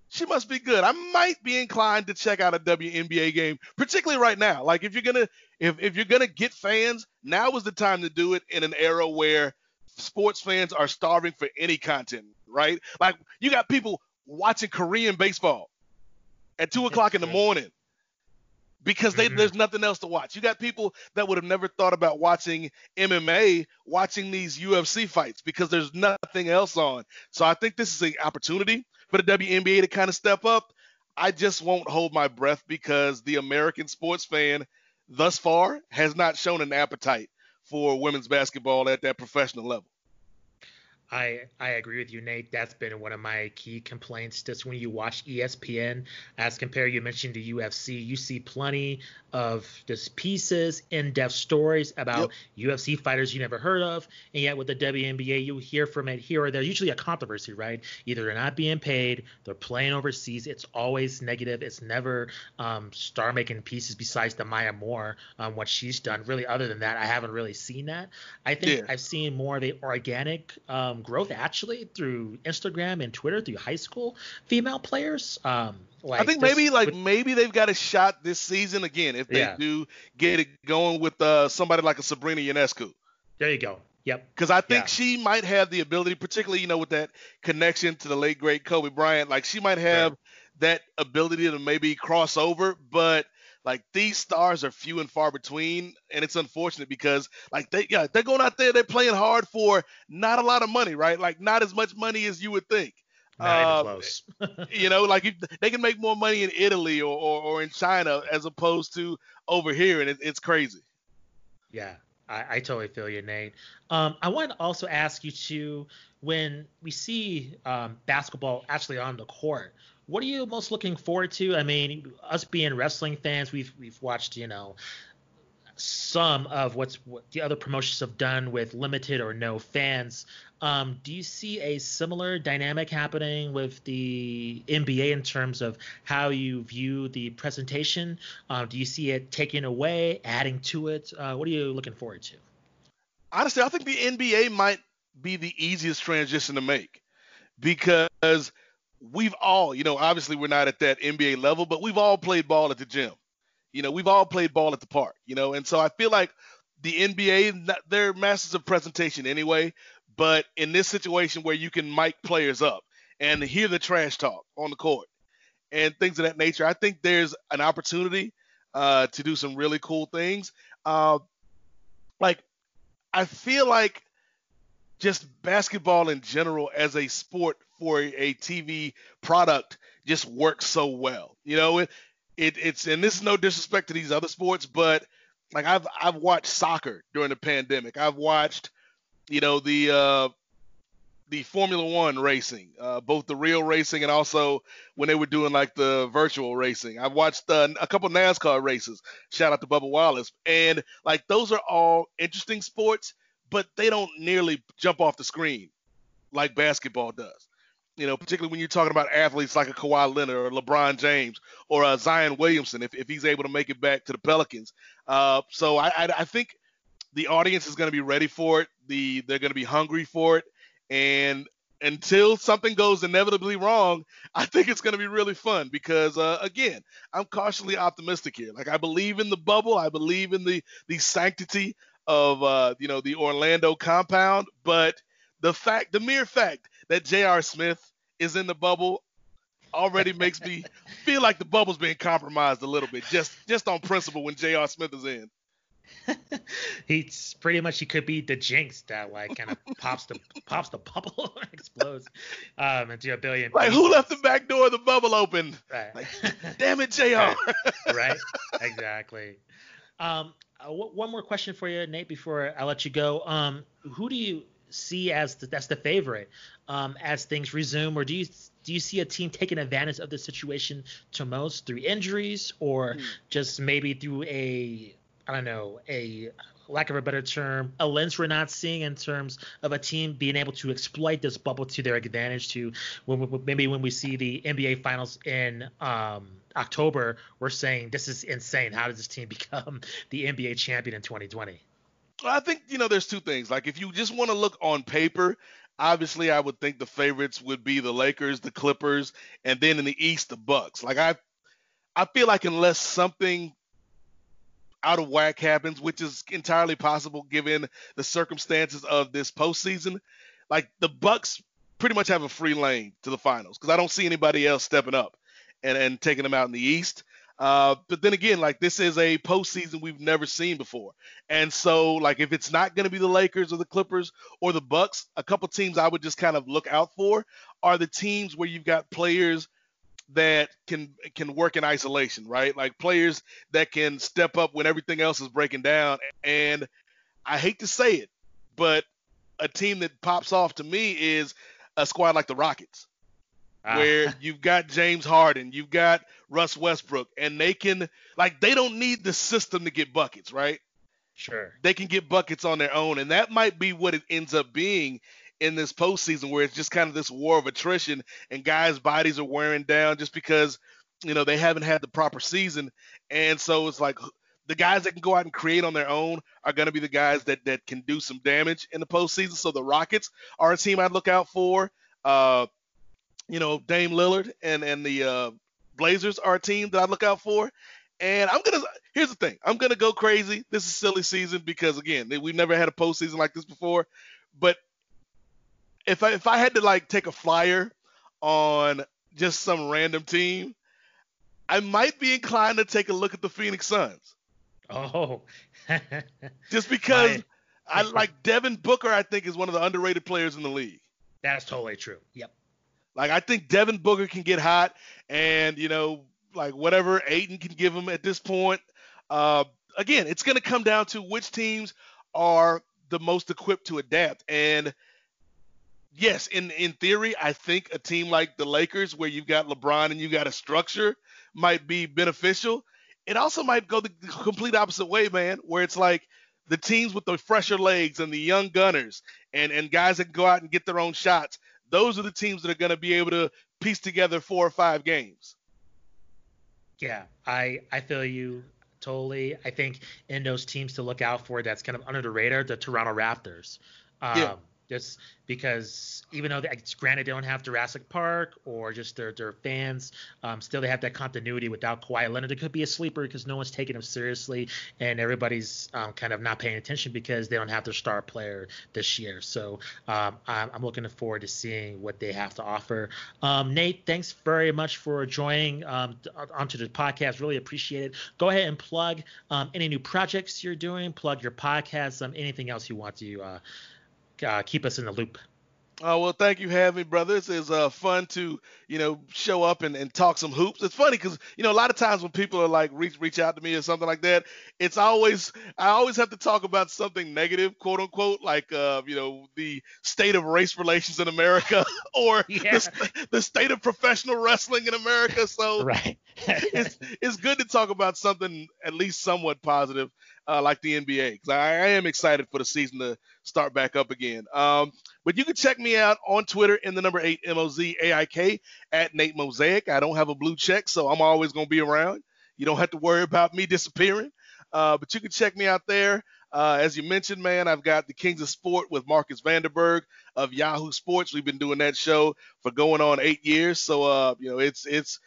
she must be good. I might be inclined to check out a WNBA game, particularly right now. Like if you're gonna if if you're gonna get fans, now is the time to do it in an era where sports fans are starving for any content, right? Like you got people watching Korean baseball at two o'clock in the morning because they, Mhm. there's nothing else to watch. You got people that would have never thought about watching MMA, watching these UFC fights because there's nothing else on. So I think this is an opportunity for the WNBA to kind of step up. I just won't hold my breath because the American sports fan thus far has not shown an appetite for women's basketball at that professional level. I I agree with you, Nate. That's been one of my key complaints. Just when you watch ESPN, as compared, you mentioned the UFC, you see plenty of just pieces, in-depth stories about UFC fighters you never heard of, and yet with the WNBA, you hear from it here or there. Usually a controversy, right? Either they're not being paid, they're playing overseas. It's always negative. It's never um, star-making pieces besides the Maya Moore, um, what she's done. Really, other than that, I haven't really seen that. I think Yeah. I've seen more of the organic um, growth actually through Instagram and Twitter through high school female players. Um, like I think this- maybe like with- maybe they've got a shot this season again if they Yeah. do get it going with uh, somebody like a Sabrina Ionescu. there you go. Yep. Because I think Yeah. she might have the ability, particularly you know with that connection to the late great Kobe Bryant, like she might have that ability to maybe cross over, but like these stars are few and far between, and it's unfortunate because like they yeah they're going out there they're playing hard for not a lot of money, right? Like not as much money as you would think. Not Uh, close. [laughs] you know, like if, they can make more money in Italy or, or, or in China as opposed to over here, and it, it's crazy. Yeah, I, I totally feel you, Nate. Um, I want to also ask you too, when we see um, basketball actually on the court, what are you most looking forward to? I mean, us being wrestling fans, we've we've watched, you know, some of what's what the other promotions have done with limited or no fans. Um, do you see a similar dynamic happening with the NBA in terms of how you view the presentation? Um, do you see it taking away, adding to it? Uh, what are you looking forward to? honestly, I think the NBA might be the easiest transition to make because we've all, you know, obviously we're not at that NBA level, but we've all played ball at the gym. You know, we've all played ball at the park, you know, and so I feel like the NBA, they're masters of presentation anyway, but in this situation where you can mic players up and hear the trash talk on the court and things of that nature. I think there's an opportunity uh, to do some really cool things. Uh, like, I feel like just basketball in general as a sport for a TV product just works so well. You know, it, it it's and this is no disrespect to these other sports, but like I've I've watched soccer during the pandemic. I've watched, you know, the uh, the Formula One racing, uh, both the real racing and also when they were doing like the virtual racing. I've watched uh, a couple NASCAR races. Shout out to Bubba Wallace, and like those are all interesting sports, but they don't nearly jump off the screen like basketball does. You know, particularly when you're talking about athletes like a Kawhi Leonard or LeBron James or uh, Zion Williamson, if, if he's able to make it back to the Pelicans. Uh, so I, I, I think the audience is going to be ready for it. The they're going to be hungry for it, and until something goes inevitably wrong, [laughs] I think it's going to be really fun because uh, again, I'm cautiously optimistic here. Like I believe in the bubble, I believe in the the sanctity of uh, you know the Orlando compound, but the fact, the mere fact that J.R. Smith is in the bubble already makes me [laughs] feel like the bubble's being compromised a little bit, just just on principle when J.R. Smith is in. [laughs] He's pretty much he could be the jinx that like kind of pops the [laughs] pops the bubble explodes um into a billion. Like pieces. who left the back door of the bubble open? Right. Like, damn it, Jr. right. right. Exactly. Um, uh, w- one more question for you, Nate, before I let you go. Um, who do you see as the, that's the favorite um, as things resume, or do you do you see a team taking advantage of the situation to most through injuries, or Hmm. just maybe through a I don't know a lack of a better term, a lens we're not seeing in terms of a team being able to exploit this bubble to their advantage. To when we, maybe when we see the NBA Finals in um, October, we're saying this is insane. How does this team [laughs] become the NBA champion in 2020? I think you know there's two things. Like if you just want to look on paper, obviously I would think the favorites would be the Lakers, the Clippers, and then in the East the Bucks. Like I I feel like unless something out of whack happens, which is entirely possible given the circumstances of this postseason, like the Bucks pretty much have a free lane to the finals because I don't see anybody else stepping up and, and taking them out in the East. Uh, but then again, like this is a postseason we've never seen before, and so like if it's not going to be the Lakers or the Clippers or the Bucks, a couple teams I would just kind of look out for are the teams where you've got players that can can work in isolation, right? Like players that can step up when everything else is breaking down. And I hate to say it, but a team that pops off to me is a squad like the Rockets Ah. where you've got James Harden, you've got Russ Westbrook, and they can like they don't need the system to get buckets, right? sure. They can get buckets on their own, and that might be what it ends up being in this postseason, where it's just kind of this war of attrition, and guys' bodies are wearing down just because you know they haven't had the proper season, and so it's like the guys that can go out and create on their own are going to be the guys that that can do some damage in the postseason. So the Rockets are a team I'd look out for. Uh, you know, Dame Lillard and and the uh, Blazers are a team that I look out for. And I'm gonna here's the thing, I'm gonna go crazy. This is silly season because again, we've never had a postseason like this before. But if I if I had to like take a flyer on just some random team, I might be inclined to take a look at the Phoenix Suns. Oh. [laughs] Just because My- I like Devin Booker, I think is one of the underrated players in the league. That's totally true. Yep. Like I think Devin Booker can get hot, and you know, like whatever Ayton can give him at this point. Uh, again, it's going to come down to which teams are the most equipped to adapt. And yes, in in theory, I think a team like the Lakers, where you've got LeBron and you got a structure, might be beneficial. It also might go the complete opposite way, man, where it's like the teams with the fresher legs and the young gunners and and guys that can go out and get their own shots those are the teams that are going to be able to piece together four or five games. Yeah, I I feel you totally. I think in those teams to look out for that's kind of under the radar, the Toronto Raptors. Um, Yeah. Just because even though they, granted they don't have Jurassic Park or just their their fans, um, still they have that continuity without Kawhi Leonard. It could be a sleeper because no one's taking him seriously and everybody's um, kind of not paying attention because they don't have their star player this year. So um, I'm, I'm, looking forward to seeing what they have to offer. Um, Nate, thanks very much for joining um, onto the podcast. Really appreciate it. Go ahead and plug um, any new projects you're doing. Plug your podcast. anything else you want to. Uh, uh, keep us in the loop. Oh well, thank you, having me, brothers. It's uh, fun to you know show up and, and talk some hoops. It's funny because you know a lot of times when people are like reach reach out to me or something like that, it's always I always have to talk about something negative, quote unquote, like uh, you know the state of race relations in America [laughs] [laughs] or yeah. the, the, state of professional wrestling in America. So [laughs] right. it's it's good to talk about something at least somewhat positive uh, like the NBA I, I, am excited for the season to start back up again. Um, but you can check me out on Twitter in the number eight M O Z A I K at Nate Mosaic. I don't have a blue check, so I'm always going to be around. You don't have to worry about me disappearing. Uh, but you can check me out there. Uh, as you mentioned, man, I've got the Kings of Sport with Marcus Vanderberg of Yahoo Sports. We've been doing that show for going on eight years, so uh, you know it's it's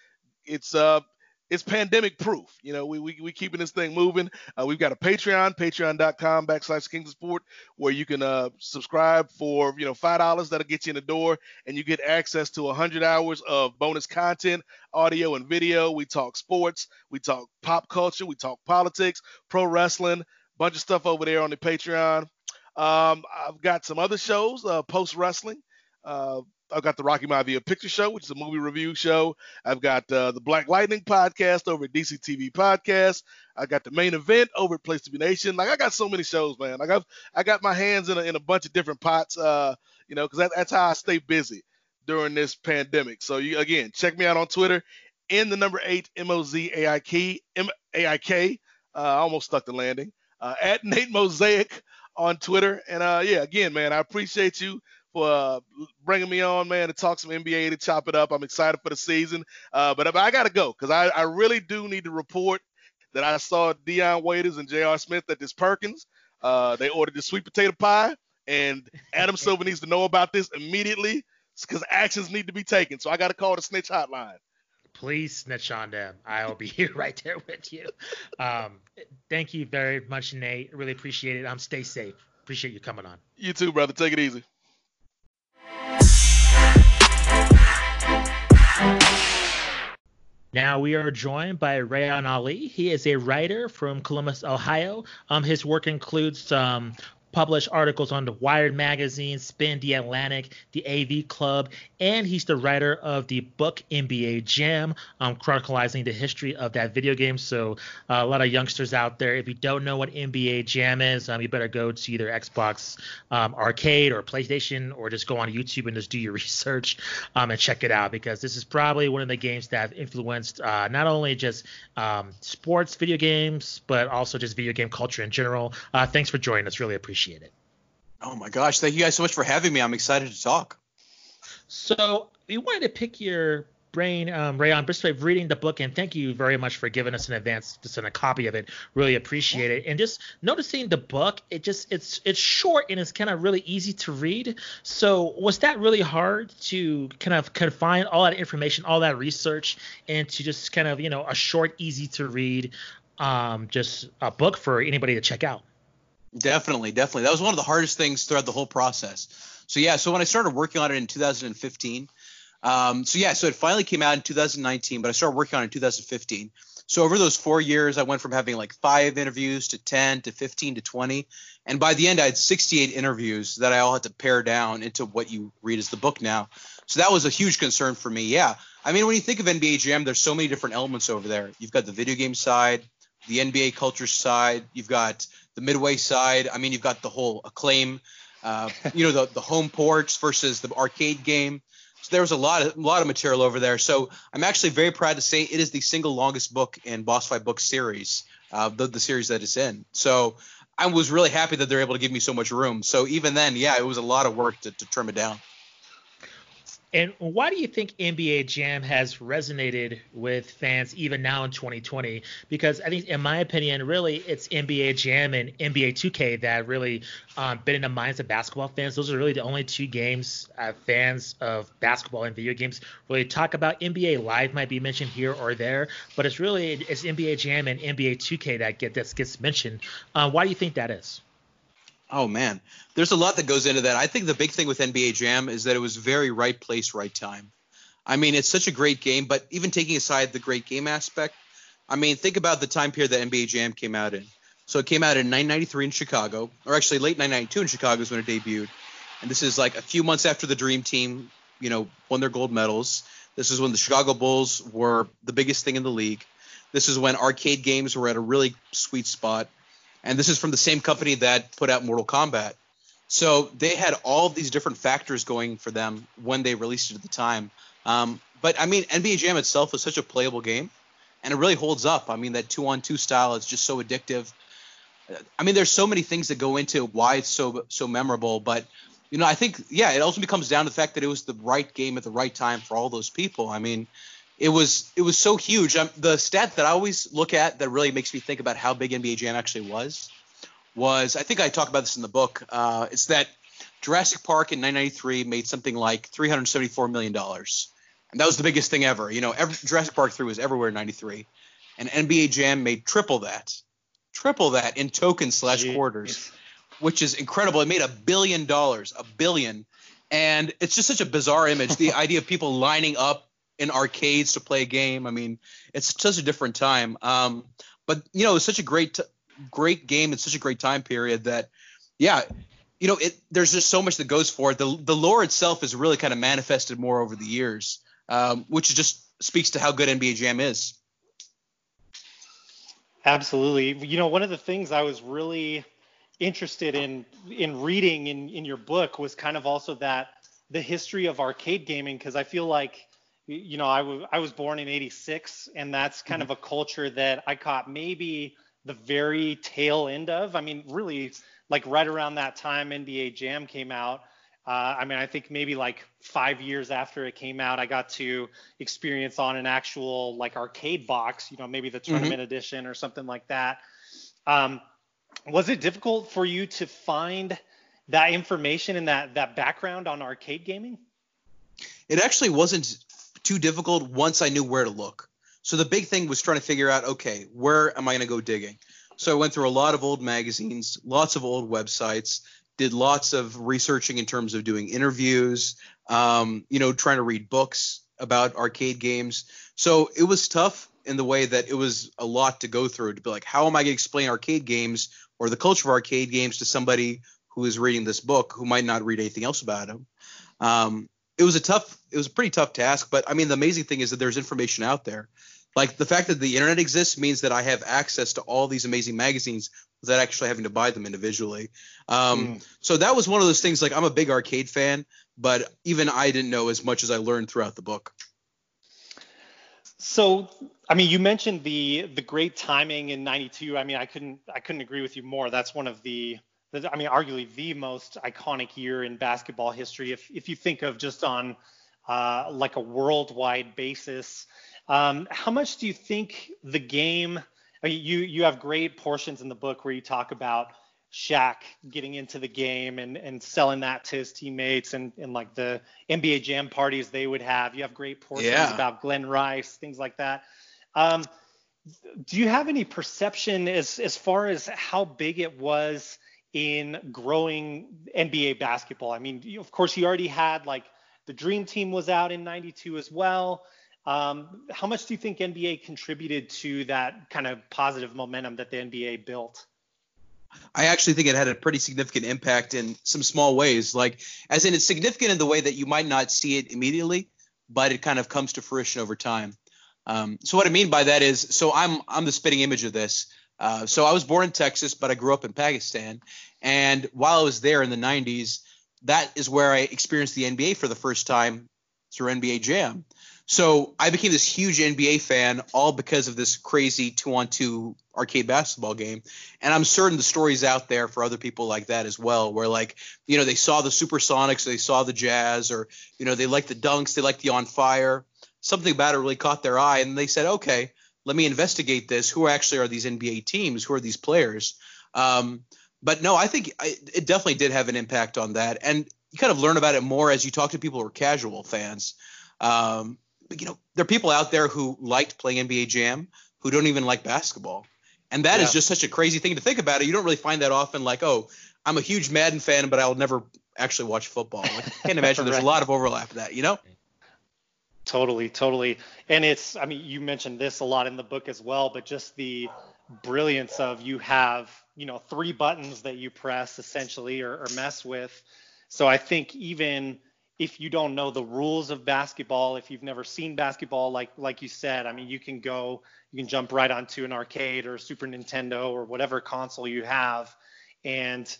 it's uh it's pandemic proof. You know, we we we keeping this thing moving. Uh, we've got a Patreon, patreon.com backslash Kings of Sport, where you can uh, subscribe for you know five dollars that'll get you in the door, and you get access to hundred hours of bonus content, audio and video. We talk sports, we talk pop culture, we talk politics, pro wrestling, bunch of stuff over there on the Patreon. Um, I've got some other shows, uh, post wrestling. Uh, I've got the Rocky Maivia Picture Show, which is a movie review show. I've got uh, the Black Lightning podcast over at DC TV Podcast. I got the main event over at Place to Be Nation. Like I got so many shows, man. Like I've I got my hands in a, in a bunch of different pots. Uh, you know, because that, that's how I stay busy during this pandemic. So you again check me out on Twitter in the number eight M O Z A I K M A I K. Uh, almost stuck the landing. Uh, at Nate Mosaic on Twitter. And uh, yeah, again, man, I appreciate you for uh, bringing me on, man, to talk some NBA to chop it up. I'm excited for the season. Uh, but I, I got to go because I, I really do need to report that I saw Dion Waiters and J.R. Smith at this Perkins. Uh, they ordered the sweet potato pie, and Adam Silver needs to know about this immediately because actions need to be taken. So I got to call the snitch hotline. Please snitch on them. I'll be [laughs] here right there with you. Um, thank you very much, Nate. Really appreciate it. Um, stay safe. Appreciate you coming on. You too, brother. Take it easy. Now we are joined by Reyan Ali. He is a writer from Columbus, Ohio. Um, his work includes um, published articles on the Wired magazine, Spin, The Atlantic, the AV Club, and he's the writer of the book NBA Jam, um, chronicling the history of that video game. So uh, a lot of youngsters out there, if you don't know what NBA Jam is, um, you better go to either Xbox um, Arcade or PlayStation, or just go on YouTube and just do your [laughs] research um, and check it out because this is probably one of the games that influenced uh, not only just um, sports video games, but also just video game culture in general. Uh, thanks for joining us. Really appreciate appreciate it. Oh my gosh, thank you guys so much for having me. I'm excited to talk. So we wanted to pick your brain, um, Reyan, just by reading the book, and thank you very much for giving us an advance, just a copy of it. Really appreciate it. And just noticing the book, it just it's it's short and it's kind of really easy to read. So was that really hard to kind of confine all that information, all that research, into just kind of you know a short, easy to read, um, just a book for anybody to check out? Definitely, definitely. That was one of the hardest things throughout the whole process. So yeah, so when I started working on it in 2015, um, so yeah, so it finally came out in 2019, but I started working on it in 2015. So over those four years, I went from having like five interviews to 10 to 15 to 20, and by the end, I had 68 interviews that I all had to pare down into what you read as the book now. So that was a huge concern for me. Yeah, I mean, when you think of NBA Jam, there's so many different elements over there. You've got the video game side, the NBA culture side, you've got the Midway side. I mean, you've got the whole Acclaim, uh, you know, the the home ports versus the arcade game. So there was a lot of a lot of material over there. So I'm actually very proud to say it is the single longest book in Boss Fight Book series, uh, the the series that it's in. So I was really happy that they're able to give me so much room. So even then, yeah, it was a lot of work to, to trim it down. And why do you think NBA Jam has resonated with fans even now in 2020? Because I think, in my opinion, really it's NBA Jam and NBA 2K that really um, been in the minds of basketball fans. Those are really the only two games uh, fans of basketball and video games really talk about. NBA Live might be mentioned here or there, but it's really it's NBA Jam and NBA 2K that get that gets mentioned. Uh, why do you think that is? Oh man, there's a lot that goes into that. I think the big thing with NBA Jam is that it was very right place, right time. I mean, it's such a great game, but even taking aside the great game aspect, I mean, think about the time period that NBA Jam came out in. So it came out in 993 in Chicago, or actually late 992 in Chicago is when it debuted. And this is like a few months after the Dream Team, you know, won their gold medals. This is when the Chicago Bulls were the biggest thing in the league. This is when arcade games were at a really sweet spot and this is from the same company that put out Mortal Kombat. So they had all these different factors going for them when they released it at the time. Um, but I mean, NBA Jam itself is such a playable game, and it really holds up. I mean, that two-on-two style is just so addictive. I mean, there's so many things that go into why it's so so memorable, but you know, I think yeah, it also comes down to the fact that it was the right game at the right time for all those people. I mean, it was it was so huge. Um, the stat that I always look at that really makes me think about how big NBA Jam actually was was I think I talk about this in the book. Uh, it's that Jurassic Park in 1993 made something like 374 million dollars, and that was the biggest thing ever. You know, every, Jurassic Park 3 was everywhere in '93, and NBA Jam made triple that, triple that in tokens slash quarters, which is incredible. It made a billion dollars, a billion, and it's just such a bizarre image. the [laughs] idea of people lining up in arcades to play a game. I mean, it's such a different time. Um, but you know, it's such a great, great game. It's such a great time period that, yeah, you know, it there's just so much that goes for it. The the lore itself is really kind of manifested more over the years, um, which just speaks to how good NBA Jam is. Absolutely. You know, one of the things I was really interested in in reading in in your book was kind of also that the history of arcade gaming because I feel like you know, I, w- I was born in 86, and that's kind mm-hmm. of a culture that I caught maybe the very tail end of. I mean, really, like right around that time NBA Jam came out. Uh, I mean, I think maybe like five years after it came out, I got to experience on an actual like arcade box, you know, maybe the mm-hmm. tournament mm-hmm. edition or something like that. Um, was it difficult for you to find that information and that that background on arcade gaming? It actually wasn't too difficult once I knew where to look. So the big thing was trying to figure out, okay, where am I going to go digging? So I went through a lot of old magazines, lots of old websites, did lots of researching in terms of doing interviews, um, you know, trying to read books about arcade games. So it was tough in the way that it was a lot to go through to be like, how am I going to explain arcade games or the culture of arcade games to somebody who is reading this book who might not read anything else about them? Um, it was a tough it was a pretty tough task but i mean the amazing thing is that there's information out there. Like the fact that the internet exists means that i have access to all these amazing magazines without actually having to buy them individually. Um, mm. so that was one of those things like i'm a big arcade fan but even i didn't know as much as i learned throughout the book. So i mean you mentioned the the great timing in 92 i mean i couldn't i couldn't agree with you more. That's one of the I mean, arguably the most iconic year in basketball history. If if you think of just on uh, like a worldwide basis, um, how much do you think the game? I mean, you you have great portions in the book where you talk about Shaq getting into the game and and selling that to his teammates and and like the NBA Jam parties they would have. You have great portions yeah. about Glen Rice, things like that. Um, do you have any perception as as far as how big it was? In growing NBA basketball. I mean, of course, he already had like the Dream Team was out in '92 as well. Um, how much do you think NBA contributed to that kind of positive momentum that the NBA built? I actually think it had a pretty significant impact in some small ways. Like, as in, it's significant in the way that you might not see it immediately, but it kind of comes to fruition over time. Um, so what I mean by that is, so I'm I'm the spitting image of this. Uh, so I was born in Texas, but I grew up in Pakistan. And while I was there in the 90s, that is where I experienced the NBA for the first time through NBA Jam. So I became this huge NBA fan, all because of this crazy two-on-two arcade basketball game. And I'm certain the story's out there for other people like that as well, where like, you know, they saw the Supersonics, they saw the Jazz, or you know, they liked the dunks, they liked the on fire. Something about it really caught their eye, and they said, okay, let me investigate this. Who actually are these NBA teams? Who are these players? Um, but no, I think I, it definitely did have an impact on that, and you kind of learn about it more as you talk to people who are casual fans. Um, you know, there are people out there who liked playing NBA Jam who don't even like basketball. And that yeah. is just such a crazy thing to think about it. You don't really find that often like, oh, I'm a huge Madden fan, but I'll never actually watch football. Like, I can't imagine right. [laughs] there's a lot of overlap in that, you know? Totally, totally. And it's, I mean, you mentioned this a lot in the book as well, but just the brilliance of you have, you know, three buttons that you press essentially or, or mess with. So I think even if you don't know the rules of basketball, if you've never seen basketball, like like you said, I mean, you can go, you can jump right onto an arcade or Super Nintendo or whatever console you have, and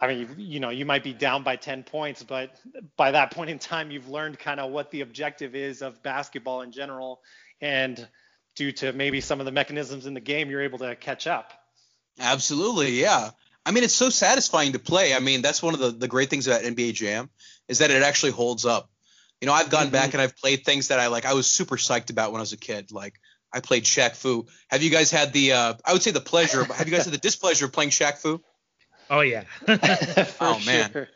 I mean, you know, you might be down by 10 points, but by that [laughs] point in time, you've learned kind of what the objective is of basketball in general, and due to maybe some of the mechanisms in the game, you're able to catch up. Absolutely, yeah. I mean, it's so satisfying to play. I mean, that's one of the, the great things about NBA Jam is that it actually holds up. You know, I've gone mm-hmm. back and I've played things that I like. I was super psyched about when I was a kid. Like I played Shaq Fu. Have you guys had the? Uh, I would say the pleasure. have you guys had the displeasure of playing Shaq Fu? Oh yeah. [laughs] oh man. Sure.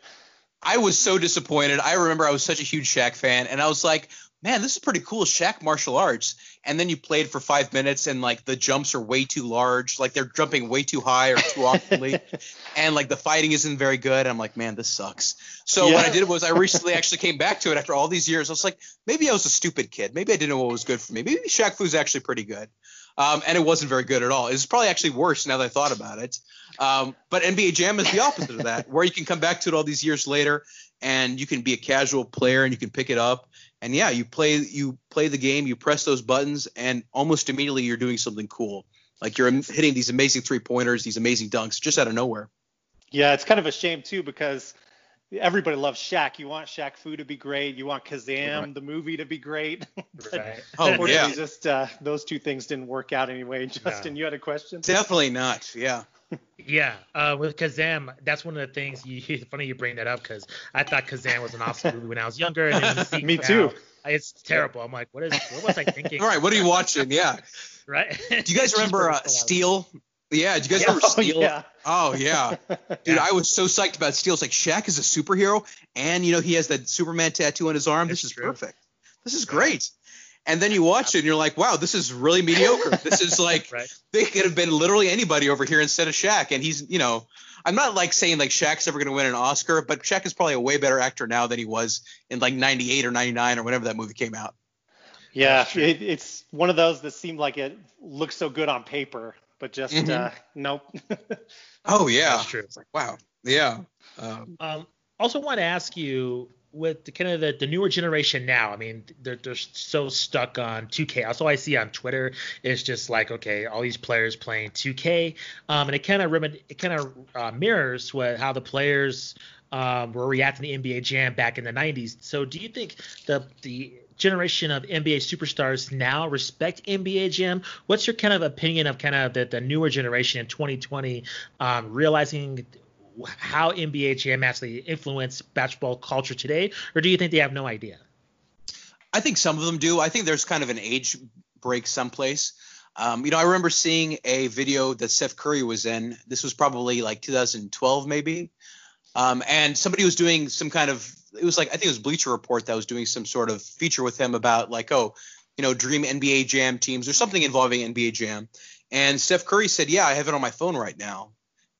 I was so disappointed. I remember I was such a huge Shaq fan, and I was like, man, this is pretty cool, Shaq martial arts. And then you played for five minutes and like the jumps are way too large, like they're jumping way too high or too awkwardly, [laughs] and like the fighting isn't very good. And I'm like, man, this sucks. So yeah. what I did was I recently actually came back to it after all these years. I was like, maybe I was a stupid kid. Maybe I didn't know what was good for me. Maybe Shaq Fu's actually pretty good. Um, and it wasn't very good at all. It's probably actually worse now that I thought about it. Um, but NBA Jam is the opposite of that, [laughs] where you can come back to it all these years later and you can be a casual player and you can pick it up and yeah, you play you play the game, you press those buttons, and almost immediately you're doing something cool. Like you're hitting these amazing three pointers, these amazing dunks, just out of nowhere. Yeah, it's kind of a shame too because everybody loves Shaq. You want Shaq Fu to be great. You want Kazaam right. the movie to be great. [laughs] right. [laughs] Oh yeah. Just uh, those two things didn't work out anyway. Justin, no. you had a question? Definitely not. Yeah. [laughs] Yeah, uh, with Kazaam, that's one of the things. You, funny you bring that up because I thought Kazaam was an awesome movie when I was younger. And Me too. it's terrible. I'm like, what is? What was I thinking? All right, what are you watching? Yeah. right. Do you guys remember uh, Steel? Yeah, do you guys yeah. remember Steel? Oh yeah. Oh yeah. [laughs] Dude. I was so psyched about Steel. It's like Shaq is a superhero, and you know he has that Superman tattoo on his arm. That's this is true. perfect. This is great and then you watch it and you're like, wow, this is really mediocre. This is [laughs] like right. they could have been literally anybody over here instead of Shaq, and he's you know. I'm not like saying like Shaq's ever going to win an Oscar, but Shaq is probably a way better actor now than he was in like 98 or 99 or whenever that movie came out. Yeah, it, it's one of those that seemed like it looks so good on paper, but just mm-hmm. uh, nope. [laughs] oh yeah, that's true. It's like wow, yeah. Um, um, also want to ask you with the, kind of the, the newer generation now, I mean, they're, they're so stuck on 2K. Also, I see on Twitter is just like, okay, all these players playing 2K, um, and it kind of it kind of uh, mirrors what how the players um, were reacting to NBA Jam back in the 90s. So, do you think the the generation of NBA superstars now respect NBA Jam? What's your kind of opinion of kind of the, the newer generation in 2020 um, realizing how NBA Jam actually influenced basketball culture today, or do you think they have no idea? I think some of them do. I think there's kind of an age break someplace. Um, you know, I remember seeing a video that Steph Curry was in. This was probably like 2012, maybe. Um, and somebody was doing some kind of, it was like, I think it was Bleacher Report that was doing some sort of feature with him about like, oh, you know, dream NBA Jam teams or something involving NBA Jam. And Steph Curry said, yeah, I have it on my phone right now.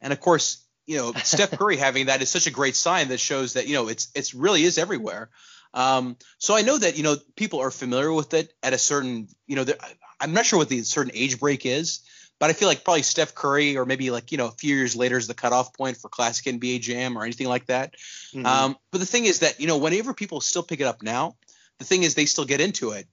And of course, you know, [laughs] Steph Curry having that is such a great sign that shows that you know it's it's really is everywhere. Um, so I know that you know people are familiar with it at a certain you know I'm not sure what the certain age break is, but I feel like probably Steph Curry or maybe like you know a few years later is the cutoff point for classic NBA Jam or anything like that. Mm-hmm. Um, but the thing is that you know whenever people still pick it up now, the thing is they still get into it.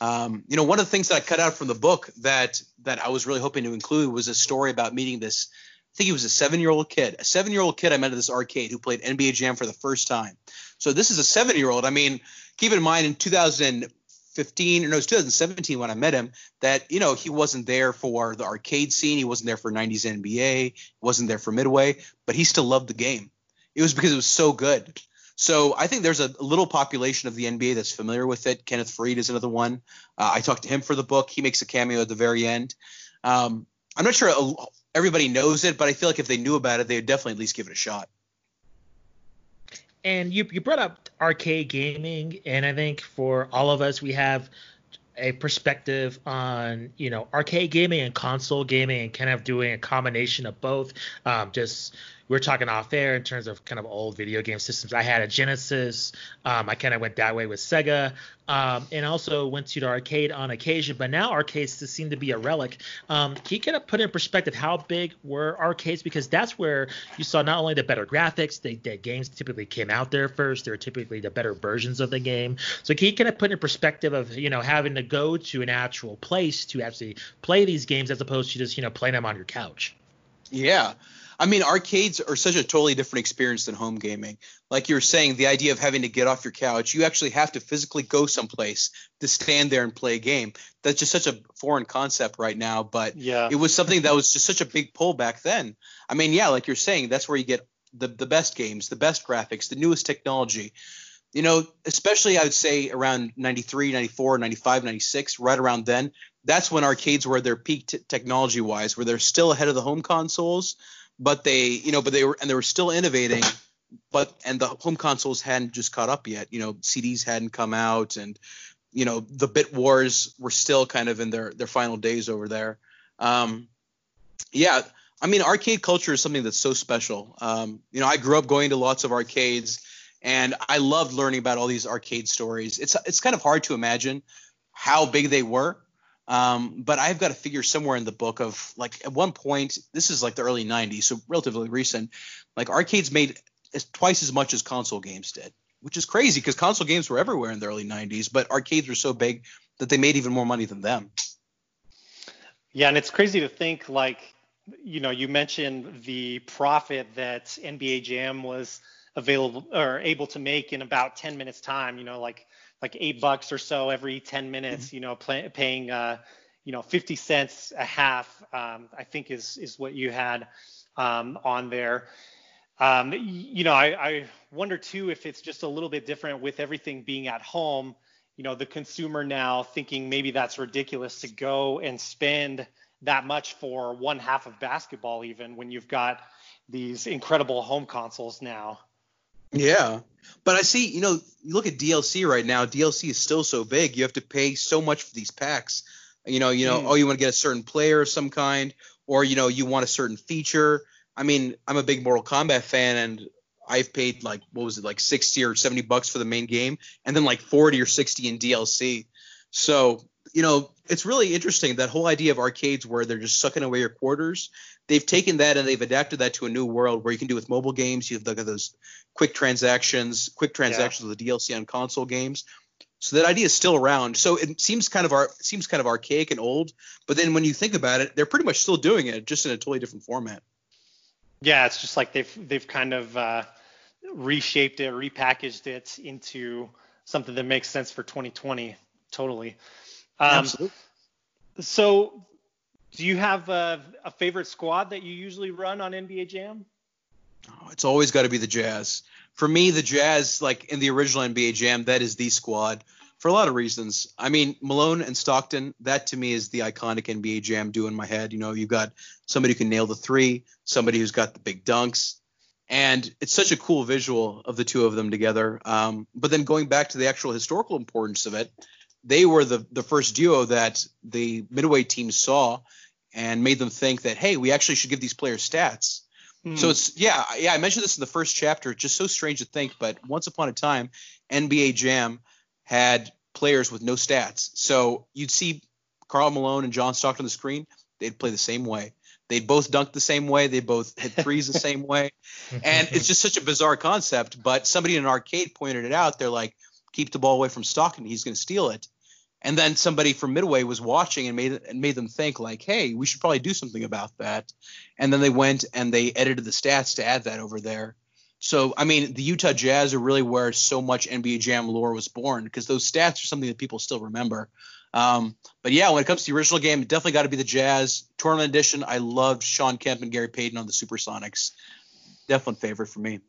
Um, you know, one of the things that I cut out from the book that that I was really hoping to include was a story about meeting this I think he was a seven year old kid, a seven year old kid I met at this arcade who played NBA Jam for the first time. So this is a seven year old. I mean, keep in mind in 2000, 2015 or no, it was 2017 when I met him that you know he wasn't there for the arcade scene, he wasn't there for 90s NBA, wasn't there for Midway, but he still loved the game. It was because it was so good. So I think there's a little population of the NBA that's familiar with it. Kenneth Faried is another one. Uh, I talked to him for the book. He makes a cameo at the very end. Um, I'm not sure everybody knows it, but I feel like if they knew about it, they would definitely at least give it a shot. And you you brought up arcade gaming, and I think for all of us, we have a perspective on you know arcade gaming and console gaming, and kind of doing a combination of both. Um, just we are talking off air in terms of kind of old video game systems. I had a Genesis. Um, I kind of went that way with Sega, um, and also went to the arcade on occasion. But now arcades seem to be a relic. Um, can you kind of put in perspective how big were arcades? Because that's where you saw not only the better graphics, the, the games typically came out there first. They're typically the better versions of the game. So can you kind of put in perspective of you know having to go to an actual place to actually play these games as opposed to just you know playing them on your couch? Yeah. I mean, arcades are such a totally different experience than home gaming. Like you were saying, the idea of having to get off your couch, you actually have to physically go someplace to stand there and play a game. That's just such a foreign concept right now, but yeah. it was something that was just such a big pull back then. I mean, yeah, like you're saying, that's where you get the, the best games, the best graphics, the newest technology. You know, especially I would say around 93, 94, 95, 96, right around then, that's when arcades were at their peak t- technology wise, where they're still ahead of the home consoles but they you know but they were and they were still innovating but and the home consoles hadn't just caught up yet. You know cds hadn't come out and you know the bit wars were still kind of in their their final days over there. Um yeah i mean arcade culture is something that's so special. Um you know i grew up going to lots of arcades and i loved learning about all these arcade stories. It's it's kind of hard to imagine how big they were um, but I've got a figure somewhere in the book of like at one point, this is like the early 90s, so relatively recent, like arcades made as, twice as much as console games did, which is crazy because console games were everywhere in the early 90s, but arcades were so big that they made even more money than them. Yeah, and it's crazy to think like, you know, you mentioned the profit that NBA Jam was available or able to make in about 10 minutes time, you know, like like eight bucks or so every 10 minutes, mm-hmm. you know, play, paying, uh, you know, 50 cents a half, um, I think is, is what you had um, on there. Um, you know, I, I wonder too if it's just a little bit different with everything being at home. You know, the consumer now thinking maybe that's ridiculous to go and spend that much for one half of basketball, even when you've got these incredible home consoles now. Yeah. But I see, you know, you look at DLC right now. DLC is still so big. You have to pay so much for these packs. You know, you know, mm. oh, you want to get a certain player of some kind, or you know, you want a certain feature. I mean, I'm a big Mortal Kombat fan, and I've paid like what was it, like 60 or 70 bucks for the main game, and then like 40 or 60 in DLC. So, you know, it's really interesting that whole idea of arcades where they're just sucking away your quarters they've taken that and they've adapted that to a new world where you can do with mobile games. You have those quick transactions, quick transactions yeah. with the DLC on console games. So that idea is still around. So it seems kind of ar- seems kind of archaic and old, but then when you think about it, they're pretty much still doing it, just in a totally different format. Yeah, it's just like they've they've kind of uh, reshaped it, repackaged it into something that makes sense for 2020. Totally. Um, Absolutely. So do you have a, a, favorite squad that you usually run on NBA Jam? Oh, it's always got to be the Jazz. For me, the Jazz, like in the original NBA Jam, that is the squad for a lot of reasons. I mean, Malone and Stockton, that to me is the iconic NBA Jam do in my head. You know, you've got somebody who can nail the three, somebody who's got the big dunks, and it's such a cool visual of the two of them together. Um, but then going back to the actual historical importance of it, they were the the first duo that the midway team saw and made them think that hey, we actually should give these players stats. Hmm. So it's yeah, yeah. I mentioned this in the first chapter. Just so strange to think, but once upon a time, NBA Jam had players with no stats. So you'd see Karl Malone and John Stockton on the screen. They'd play the same way. They'd both dunk the same way. They both hit threes the same way. And it's just such a bizarre concept. But somebody in an arcade pointed it out. They're like, keep the ball away from Stockton. He's going to steal it and then somebody from Midway was watching and made and made them think like, hey, we should probably do something about that. And then they went and they edited the stats to add that over there. So, I mean, the Utah Jazz are really where so much NBA Jam lore was born because those stats are something that people still remember. Um, but yeah, when it comes to the original game, it definitely got to be the Jazz tournament edition. I loved Shawn Kemp and Gary Payton on the Supersonics. Definite favorite for me.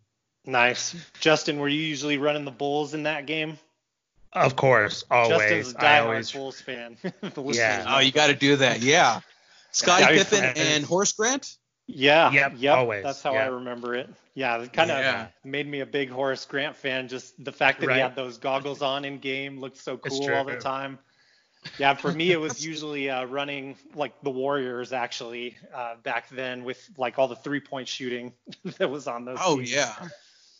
Nice, Justin. Were you usually running the Bulls in that game? Of course, always. Justin's a diehard always... Bulls fan. [laughs] yeah. Oh, you got to do that. Yeah. Scottie yeah, Pippen and Horace Grant. Yeah. Yep. Yep. Always. That's how I remember it. Yeah, it kind of yeah. made me a big Horace Grant fan. Just the fact that right. he had those goggles on in game looked so cool all the time. Yeah, for me it was [laughs] usually uh, running like the Warriors actually uh, back then with like all the three point shooting [laughs] that was on those. Oh teams. yeah.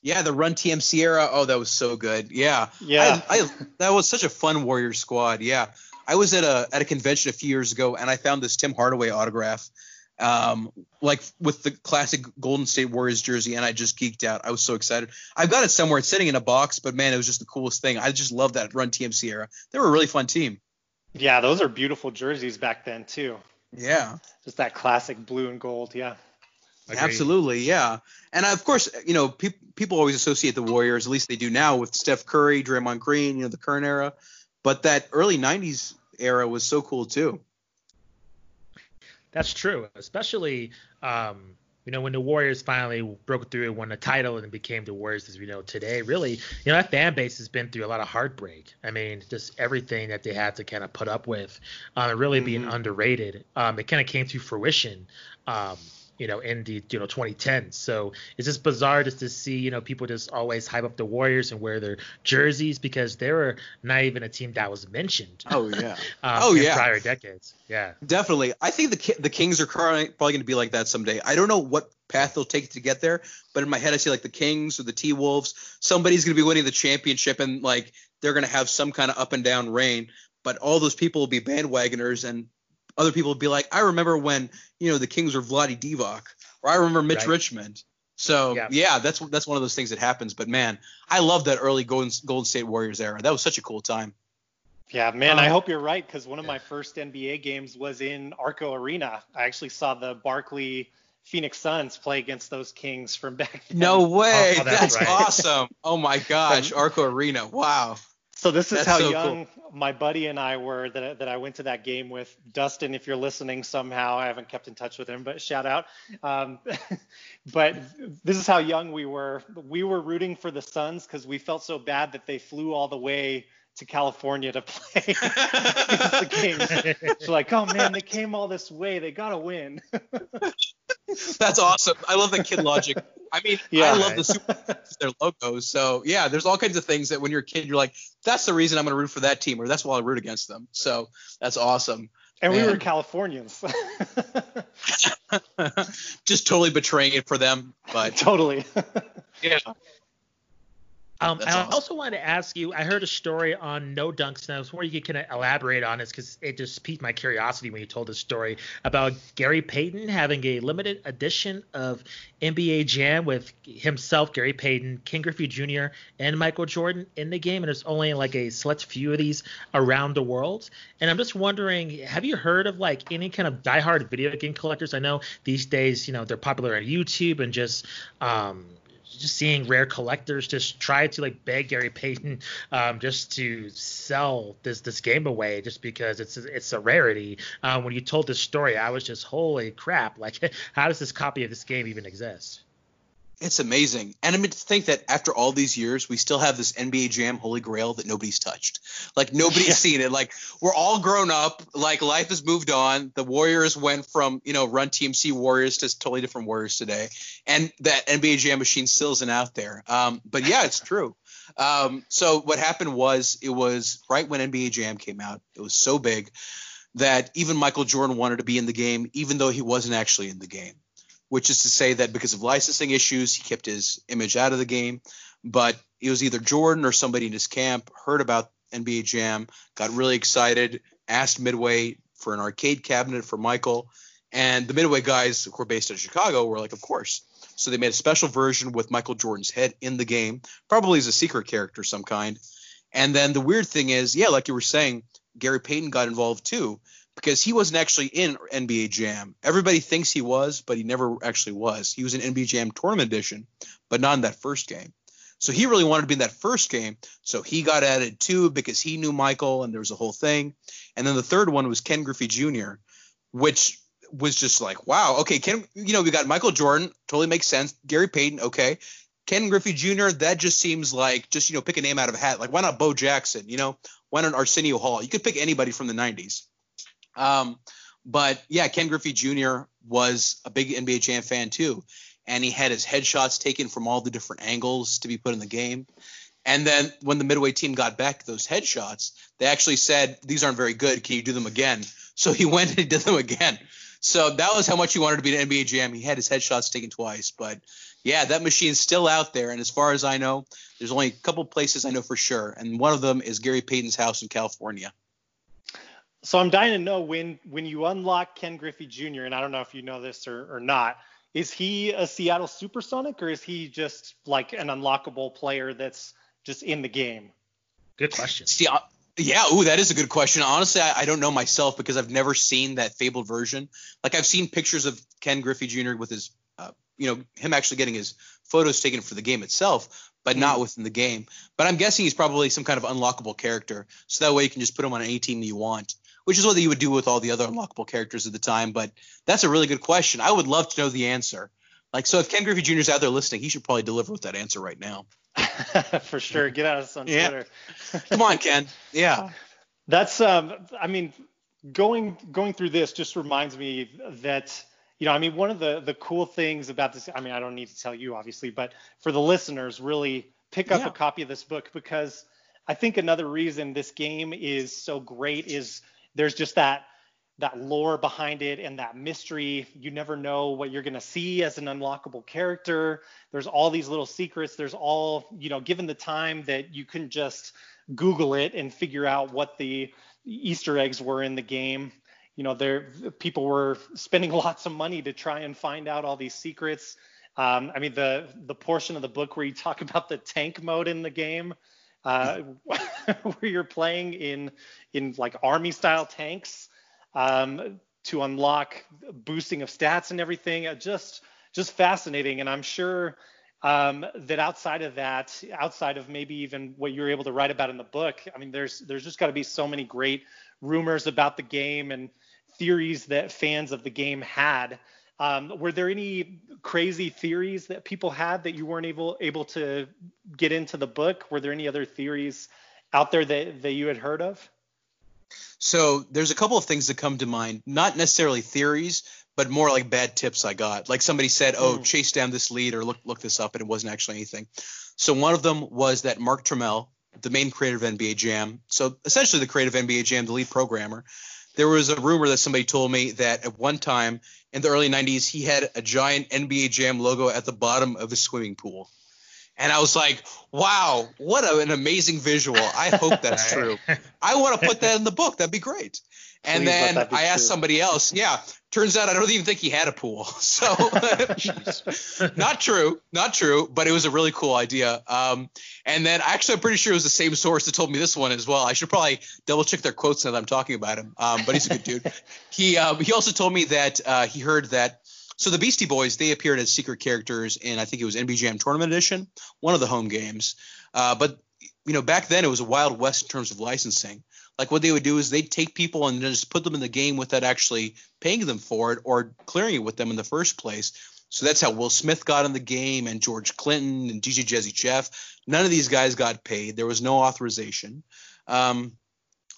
Yeah, the Run TMC era. Oh, that was so good. Yeah. Yeah. I, I, that was such a fun Warrior squad. Yeah. I was at a at a convention a few years ago and I found this Tim Hardaway autograph um, like with the classic Golden State Warriors jersey, and I just geeked out. I was so excited. I've got it somewhere. It's sitting in a box, but man, it was just the coolest thing. I just love that Run TMC era. They were a really fun team. Yeah, those are beautiful jerseys back then too. Yeah. Just that classic blue and gold. Yeah. Agreed. Absolutely, yeah. And of course, you know, pe- people always associate the Warriors, at least they do now, with Steph Curry, Draymond Green, you know, the current era. But that early '90s era was so cool too. That's true, especially um, you know when the Warriors finally broke through and won the title and became the Warriors as we know today. Really, you know that fan base has been through a lot of heartbreak. I mean, just everything that they had to kind of put up with, um, really mm-hmm. being underrated. Um, it kind of came to fruition. Um, you know, in the you know 2010s. So it's just bizarre just to see you know people just always hype up the Warriors and wear their jerseys because they were not even a team that was mentioned. Oh yeah. [laughs] um, oh yeah. Prior decades. Yeah. Definitely. I think the the Kings are probably going to be like that someday. I don't know what path they'll take to get there, but in my head I see like the Kings or the T Wolves. Somebody's going to be winning the championship and like they're going to have some kind of up and down reign. But all those people will be bandwagoners and other people would be like, I remember when you know the Kings were Vlade Divac, or I remember Mitch right. Richmond. So yeah. yeah. that's that's one of those things that happens. But man, I love that early Golden, Golden State Warriors era. That was such a cool time. Yeah, man, um, I hope you're right because one of yeah. my first NBA games was in Arco Arena. I actually saw the Barkley Phoenix Suns play against those Kings from back then. No way, oh, that's, that's right. awesome. Oh my [laughs] gosh, Arco Arena, wow. So this is That's how so young cool. my buddy and I were that, that I went to that game with. Dustin, if you're listening somehow, I haven't kept in touch with him, but shout out. Um, [laughs] but this is how young we were. We were rooting for the Suns because we felt so bad that they flew all the way to California to play [laughs] the Kings. so like, oh man, they came all this way. They gotta win. [laughs] That's awesome. I love the kid logic. I mean, yeah, I love the super their logos. So yeah, there's all kinds of things that when you're a kid, you're like, that's the reason I'm gonna root for that team, or that's why I root against them. So that's awesome. And Man. we were Californians. [laughs] Just totally betraying it for them, but totally. yeah. Um, I awesome. also wanted to ask you. I heard a story on No Dunks, and I was wondering you could kind of elaborate on this because it just piqued my curiosity when you told the story about Gary Payton having a limited edition of NBA Jam with himself, Gary Payton, Ken Griffey Jr., and Michael Jordan in the game, and there's only like a select few of these around the world. And I'm just wondering, have you heard of like any kind of diehard video game collectors? I know these days, you know, they're popular on YouTube and just um, just seeing rare collectors just try to like beg Gary Payton um, just to sell this this game away just because it's it's a rarity. Um, when you told this story, I was just holy crap! Like, [laughs] how does this copy of this game even exist? It's amazing. And I mean to think that after all these years, we still have this NBA Jam Holy Grail that nobody's touched. Like nobody's yeah. seen it. Like we're all grown up. Like life has moved on. The Warriors went from, you know, run TMC Warriors to totally different Warriors today. And that NBA Jam machine still isn't out there. Um, but yeah, it's true. Um, so what happened was it was right when NBA Jam came out. It was so big that even Michael Jordan wanted to be in the game, even though he wasn't actually in the game which is to say that because of licensing issues, he kept his image out of the game. But it was either Jordan or somebody in his camp heard about NBA Jam, got really excited, asked Midway for an arcade cabinet for Michael. And the Midway guys, who are based in Chicago, were like, of course. So they made a special version with Michael Jordan's head in the game, probably as a secret character some kind. And then the weird thing is, yeah, like you were saying, Gary Payton got involved too, because he wasn't actually in NBA Jam. Everybody thinks he was, but he never actually was. He was in NBA Jam Tournament Edition, but not in that first game. So he really wanted to be in that first game. So he got added too because he knew Michael and there was a whole thing. And then the third one was Ken Griffey Jr., which was just like, wow, okay, Ken, you know, we got Michael Jordan, totally makes sense. Gary Payton, okay. Ken Griffey Jr., that just seems like just, you know, pick a name out of a hat. Like, why not Bo Jackson? You know, why not Arsenio Hall? You could pick anybody from the 90s. Um, but yeah, Ken Griffey Jr. was a big NBA Jam fan too. And he had his headshots taken from all the different angles to be put in the game. And then when the Midway team got back those headshots, they actually said, These aren't very good. Can you do them again? So he [laughs] went and he did them again. So that was how much he wanted to be an NBA Jam. He had his headshots taken twice. But yeah, that machine's still out there. And as far as I know, there's only a couple places I know for sure. And one of them is Gary Payton's house in California. So I'm dying to know when when you unlock Ken Griffey Jr. and I don't know if you know this or, or not. Is he a Seattle Supersonic or is he just like an unlockable player that's just in the game? Good question. See, uh, yeah, ooh, that is a good question. Honestly, I, I, don't know myself because I've never seen that fabled version. Like I've seen pictures of Ken Griffey Jr. with his, uh, you know, him actually getting his photos taken for the game itself, but mm. not within the game. But I'm guessing he's probably some kind of unlockable character, so that way you can just put him on any team you want which is what you would do with all the other unlockable characters at the time. But that's a really good question. I would love to know the answer. Like, so if Ken Griffey Jr. is out there listening, he should probably deliver with that answer right now. [laughs] For sure. Get at us on yeah. Twitter. [laughs] Come on, Ken. Yeah. That's, um, I mean, going going through this just reminds me that you know i mean one of the the cool things about this i mean i don't need to tell you obviously but for the listeners really pick up yeah. a copy of this book because i think another reason this game is so great is there's just that that lore behind it and that mystery. You never know what you're going to see as an unlockable character. There's all these little secrets. There's all, you know, given the time that you can just Google it and figure out what the Easter eggs were in the game. You know, there people were spending [laughs] lots of money to try and find out all these secrets. Um, I mean, the the portion of the book where you talk [laughs] about the tank mode in the game, uh, [laughs] where you're playing in in like army style tanks um, to unlock boosting of stats and everything. Uh, just just fascinating, and I'm sure um, that outside of that, outside of maybe even what you're able to write about in the book, I mean, there's there's just got to be so many great rumors about the game and theories that fans of the game had um, were there any crazy theories that people had that you weren't able able to get into the book? Were there any other theories out there that, that you had heard of? So there's a couple of things that come to mind, not necessarily theories, but more like bad tips I got. Like somebody said, "Oh, mm. chase down this lead or look look this up," and it wasn't actually anything. So one of them was that Mark Turmell, the main creator of NBA Jam, so essentially the creator of NBA Jam, the lead programmer, there was a rumor that somebody told me that at one time in the early 90s he had a giant NBA Jam logo at the bottom of his swimming pool. And I was like, wow, what a, an amazing visual. I hope that's [laughs] true. I want to put that in the book. That'd be great. And Please then I asked true. somebody else. Yeah, turns out I don't even think he had a pool. [laughs] So [laughs] [laughs] not true, not true. But it was a really cool idea. Um, and then actually, I'm pretty sure it was the same source that told me this one as well. I should probably double check their quotes now that I'm talking about him. Um, but he's a good dude. he um, he also told me that uh, he heard that. So the Beastie Boys they appeared as secret characters in I think it was NBA Jam Tournament Edition, one of the home games. Uh, but you know back then it was a wild west in terms of licensing like what they would do is they'd take people and just put them in the game without actually paying them for it or clearing it with them in the first place. So that's how Will Smith got in the game and George Clinton and DJ Jazzy Jeff. None of these guys got paid. There was no authorization. Um,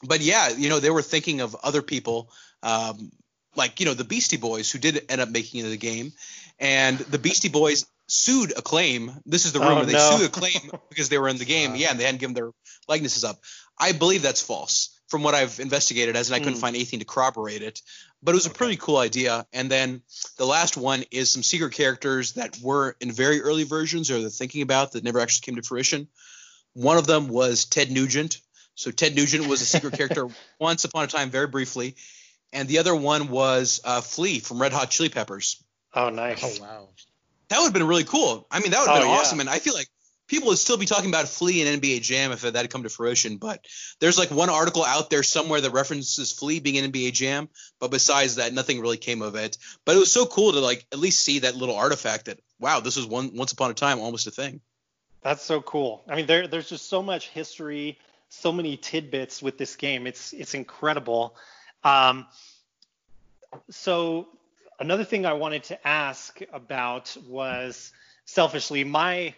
but yeah, you know, they were thinking of other people, um, like, you know, the Beastie Boys who did end up making it in the game. And the Beastie Boys sued Acclaim. This is the rumor. Oh, they no. sued Acclaim because they were in the game. [laughs] Yeah, and they hadn't given their likenesses up. I believe that's false from what I've investigated as, and I couldn't mm. find anything to corroborate it. But it was a pretty cool idea. And then the last one is some secret characters that were in very early versions or they're thinking about that never actually came to fruition. One of them was Ted Nugent. So Ted Nugent was a secret character [laughs] once upon a time, very briefly. And the other one was uh, Flea from Red Hot Chili Peppers. Oh, nice. Oh, wow. That would have been really cool. I mean, that would have oh, been awesome. Yeah. And I feel like people would still be talking about Flea and NBA Jam if that had come to fruition. But there's like one article out there somewhere that references Flea being in NBA Jam, but besides that, nothing really came of it. But it was so cool to like at least see that little artifact that wow, this was one once upon a time almost a thing. That's so cool. I mean, there there's just so much history, so many tidbits with this game. It's it's incredible. Um, so another thing I wanted to ask about was selfishly my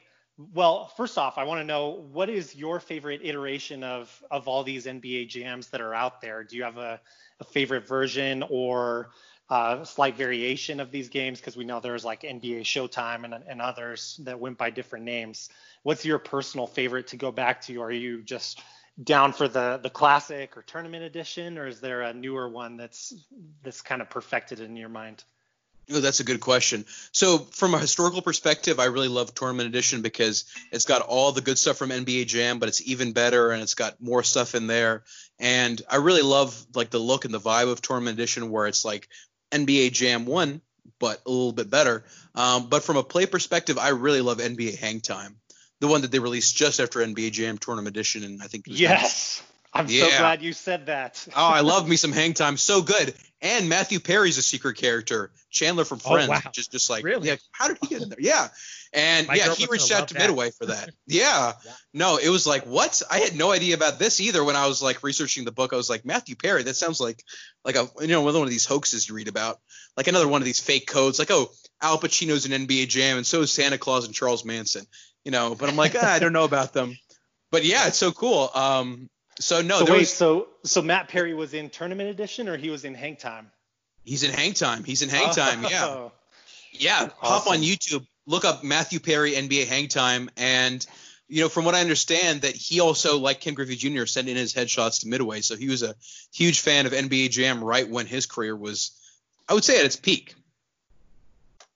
well, first off, I want to know what is your favorite iteration of of all these NBA jams that are out there? Do you have a, a favorite version or uh, slight variation of these games? Because we know there's like NBA Showtime and, and others that went by different names. What's your personal favorite to go back to? Are you just down for the the classic or tournament edition, or is there a newer one that's that's kind of perfected in your mind? Oh, that's a good question. So, from a historical perspective, I really love Tournament Edition because it's got all the good stuff from NBA Jam, but it's even better and it's got more stuff in there. And I really love like the look and the vibe of Tournament Edition, where it's like NBA Jam one, but a little bit better. Um, but from a play perspective, I really love NBA Hang Time, the one that they released just after NBA Jam Tournament Edition, and I think yes. I'm yeah. so glad you said that. [laughs] oh, I love me [laughs] some hang time. So good. And Matthew Perry's a secret character, Chandler from oh, Friends, oh, wow. which is just like, really? yeah, how did he get in there? Yeah. And My yeah, he reached out to that. Midway for that. [laughs] Yeah. yeah. No, it was like, what? I had no idea about this either when I was like researching the book. I was like, Matthew Perry, that sounds like like a you know, another one of these hoaxes you read about. Like another one of these fake codes, like, oh, Al Pacino's an NBA jam, and so is Santa Claus and Charles Manson. You know, but I'm like, ah, I don't know about them. But yeah, it's so cool. Um, so no, so wait, was, so so Matt Perry was in tournament edition or he was in hang time? He's in hang time. He's in hang oh. time. Yeah. Oh. Yeah. Awesome. Hop on YouTube, look up Matthew Perry NBA hang time, and you know from what I understand that he also like Ken Griffey Jr. sent in his headshots to Midway, so he was a huge fan of NBA Jam right when his career was, I would say, at its peak.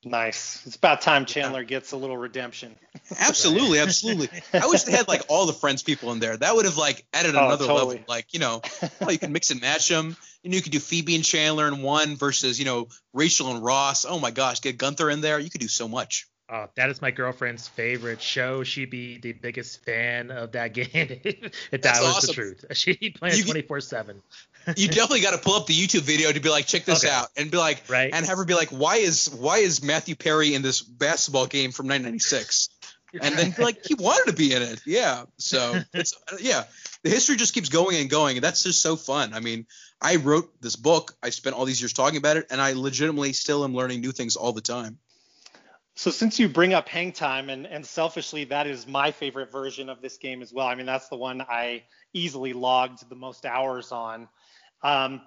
Nice. It's about time Chandler gets a little redemption. [laughs] Absolutely, absolutely. I wish they had like all the Friends people in there. That would have like added oh, another totally. level. Like you know, well, [laughs] oh, you can mix and match them. You know, you could do Phoebe and Chandler in one versus you know Rachel and Ross. Oh my gosh, get Gunther in there. You could do so much. Oh, that is my girlfriend's favorite show. She'd be the biggest fan of that [laughs] game if that That's was awesome. the truth. She'd play it 24 7 you definitely got to pull up the YouTube video to be like, check this okay. out, and be like, right. and have her be like, why is why is Matthew Perry in this basketball game from 1996? and then like he wanted to be in it, yeah. So it's uh, yeah, the history just keeps going and going, and that's just so fun. I mean, I wrote this book, I spent all these years talking about it, and I legitimately still am learning new things all the time. So since you bring up hang time and, and selfishly that is my favorite version of this game as well. I mean that's the one I easily logged the most hours on. Um,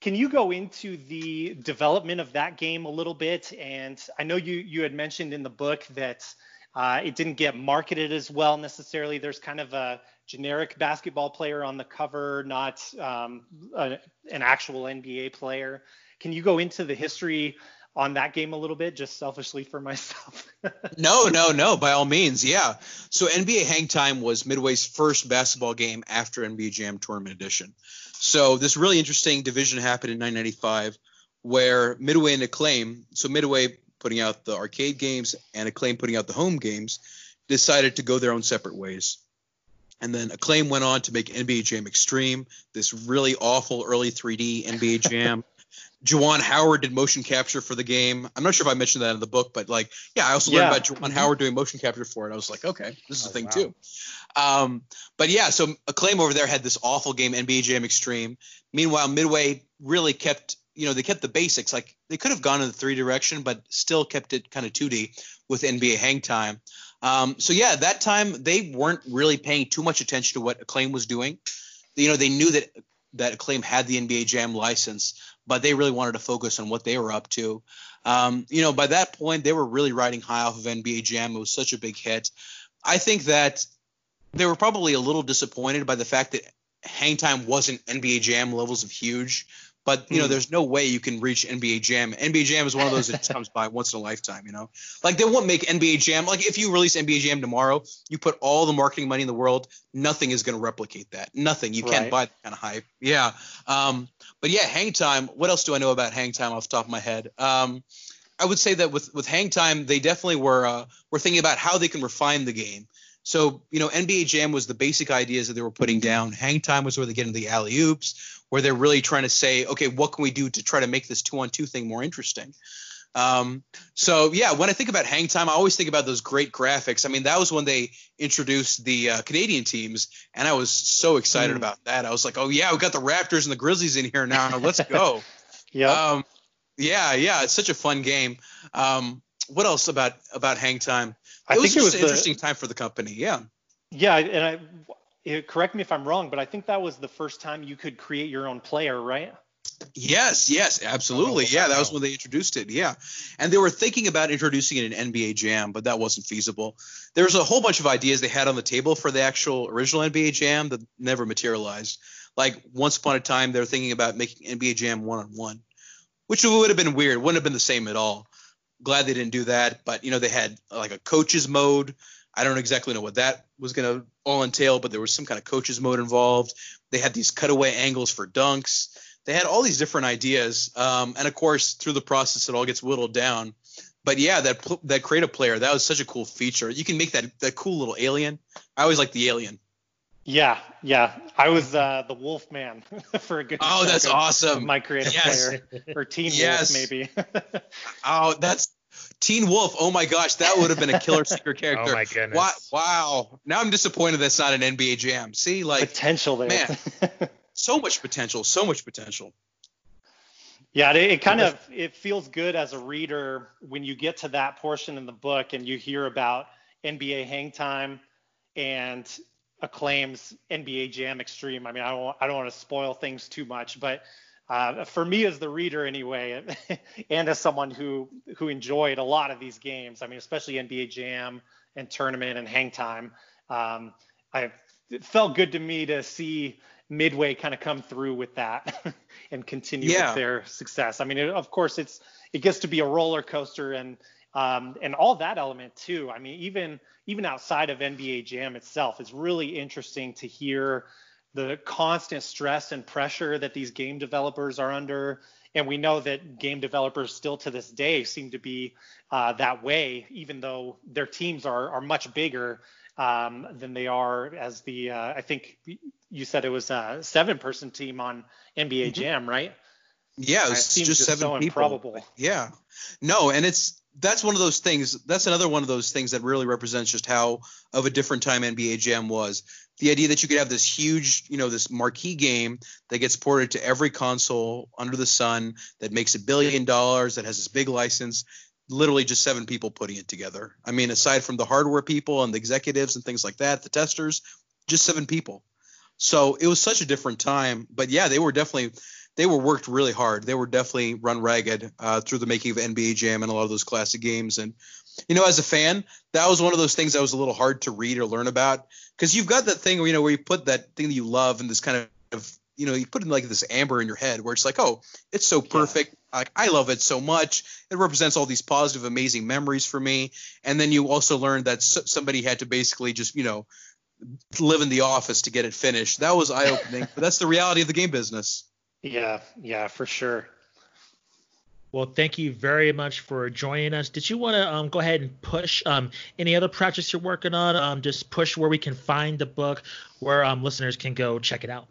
can you go into the development of that game a little bit? And I know you you had mentioned in the book that uh, it didn't get marketed as well necessarily. There's kind of a generic basketball player on the cover, not um, a, an actual NBA player. Can you go into the history on that game a little bit, just selfishly for myself? [laughs] no, no, no. By all means, yeah. So NBA Hang Time was Midway's first basketball game after NBA Jam Tournament Edition. So this really interesting division happened in 1995 where Midway and Acclaim, so Midway putting out the arcade games and Acclaim putting out the home games, decided to go their own separate ways. And then Acclaim went on to make NBA Jam Extreme, this really awful early 3D NBA [laughs] Jam. Juwan Howard did motion capture for the game. I'm not sure if I mentioned that in the book, but like, yeah, I also yeah. learned about Juwan mm-hmm. Howard doing motion capture for it. I was like, okay, this is oh, a thing wow. too. Um, but yeah, so Acclaim over there had this awful game, NBA Jam Extreme. Meanwhile, Midway really kept, you know, they kept the basics. Like they could have gone in the three direction, but still kept it kind of 2D with NBA Hang Time. Um, so yeah, that time they weren't really paying too much attention to what Acclaim was doing. You know, they knew that that Acclaim had the NBA Jam license, but they really wanted to focus on what they were up to. Um, you know, by that point, they were really riding high off of NBA Jam. It was such a big hit. I think that they were probably a little disappointed by the fact that hang time wasn't NBA Jam levels of huge. But you know, mm. there's no way you can reach NBA Jam. NBA Jam is one of those that [laughs] comes by once in a lifetime. You know, like they won't make NBA Jam. Like if you release NBA Jam tomorrow, you put all the marketing money in the world, nothing is going to replicate that. Nothing. You can't buy that kind of hype. Yeah. Um, but yeah, Hang Time. What else do I know about Hang Time off the top of my head? Um, I would say that with with Hang Time, they definitely were uh, were thinking about how they can refine the game So, you know, NBA Jam was the basic ideas that they were putting down. Hang time was where they get into the alley oops, where they're really trying to say, okay, what can we do to try to make this two on two thing more interesting? Um, so yeah, when I think about hang time, I always think about those great graphics. I mean, that was when they introduced the uh, Canadian teams, and I was so excited mm. about that. I was like, oh yeah, we got the Raptors and the Grizzlies in here now. Let's [laughs] go. yeah. Um, yeah, yeah, it's such a fun game. Um, what else about about hang time? It I was think it was an the, interesting time for the company. Yeah. Yeah, and I eh, correct me if I'm wrong, but I think that was the first time you could create your own player, right? Yes, yes, absolutely. Yeah, that was when they introduced it. Yeah. And they were thinking about introducing it in NBA Jam, but that wasn't feasible. There was a whole bunch of ideas they had on the table for the actual original NBA Jam that never materialized. Like once upon a time, they were thinking about making NBA Jam one on one, which would have been weird. Wouldn't have been the same at all. Glad they didn't do that. But, you know, they had like a coaches mode. I don't exactly know what that was going to all entail, but there was some kind of coaches mode involved. They had these cutaway angles for dunks they had all these different ideas, um, and of course, through the process, it all gets whittled down. But yeah, that that creative player that was such a cool feature. You can make that that cool little alien. I always like the alien. Yeah, yeah. I was uh, the Wolf Man [laughs] for a good. Oh, that's awesome. My creative yes. player or Teen yes. Wolf maybe. [laughs] oh, that's Teen Wolf. Oh my gosh, that would have been a killer secret [laughs] character. oh my goodness. Wow. Now I'm disappointed that's not an NBA Jam. See, like potential there. Man, so much potential, so much potential. Yeah, it, it, kind of it feels good as a reader when you get to that portion in the book and you hear about NBA hang time and Acclaim's NBA Jam Extreme. I mean, I don't I don't want to spoil things too much, but uh, for me as the reader anyway, [laughs] and as someone who who enjoyed a lot of these games, I mean, especially NBA Jam and tournament and hang time, um, I it felt good to me to see Midway kind of come through with that [laughs] and continue yeah. with their success. I mean, it, of course, it's it gets to be a roller coaster and um, and all that element too. I mean, even even outside of NBA Jam itself, it's really interesting to hear the constant stress and pressure that these game developers are under. And we know that game developers still to this day seem to be uh, that way, even though their teams are are much bigger um, than they are as the uh, I think you said it was a seven person team on NBA mm-hmm. Jam, right? Yeah, it just, just seven so people. Improbable. Yeah, no, and it's that's one of those things. That's another one of those things that really represents just how of a different time NBA Jam was. The idea that you could have this huge, you know, this marquee game that gets ported to every console under the sun that makes a billion dollars, that has this big license, literally just seven people putting it together. I mean, aside from the hardware people and the executives and things like that, the testers, just seven people. So it was such a different time. But yeah, they were definitely they were worked really hard. They were definitely run ragged uh, through the making of NBA Jam and a lot of those classic games. And you know, as a fan, that was one of those things that was a little hard to read or learn about because you've got that thing, you know, where you put that thing that you love in this kind of you know, you put in like this amber in your head where it's like, oh, it's so perfect. Yeah. Like I love it so much. It represents all these positive, amazing memories for me. And then you also learn that somebody had to basically just, you know, live in the office to get it finished. That was eye opening, but that's the reality of the game business. Yeah, yeah, for sure. Well, thank you very much for joining us. Did you want to um, go ahead and push um, any other projects you're working on? Um, just push where we can find the book, where um, listeners can go check it out.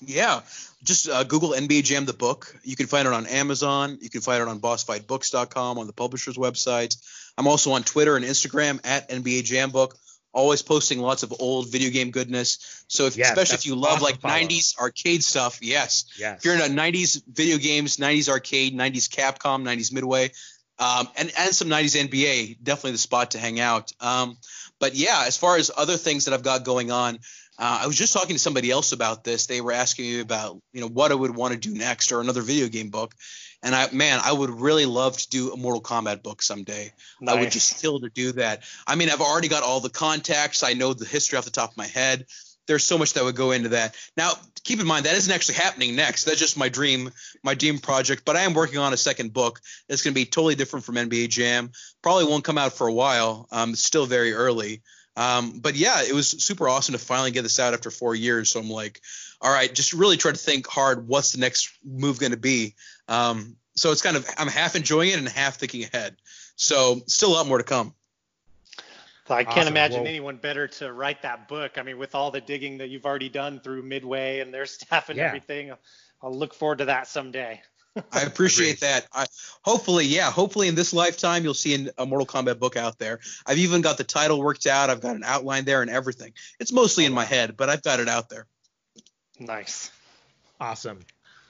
Yeah, just uh, Google NBA Jam the book. You can find it on Amazon. You can find it on BossFightBooks.com on the publisher's website. I'm also on Twitter and Instagram at NBA Jam Book. Always posting lots of old video game goodness. So if, yes, especially if you love like follow. 90s arcade stuff, yes. yes. If you're into 90s video games, 90s arcade, 90s Capcom, 90s Midway, um, and and some 90s NBA, definitely the spot to hang out. Um, but yeah, as far as other things that I've got going on. Uh, I was just talking to somebody else about this. They were asking me about, you know, what I would want to do next or another video game book. And I, man, I would really love to do a Mortal Kombat book someday. Nice. I would just kill to do that. I mean, I've already got all the contacts. I know the history off the top of my head. There's so much that would go into that. Now, keep in mind that isn't actually happening next. That's just my dream, my dream project. But I am working on a second book that's going to be totally different from NBA Jam. Probably won't come out for a while. Um, it's still very early. Um, but yeah, it was super awesome to finally get this out after four years. So I'm like, all right, just really try to think hard. What's the next move going to be? Um, so it's kind of I'm half enjoying it and half thinking ahead. So still a lot more to come. So I can't imagine well, anyone better to write that book. I mean, with all the digging that you've already done through Midway and their [laughs] staff and yeah. everything, I'll look forward to that someday. I appreciate that. I, hopefully, yeah, hopefully in this lifetime you'll see an, a Mortal Kombat book out there. I've even got the title worked out. I've got an outline there and everything. It's mostly in my head, but I've got it out there. Nice. Awesome.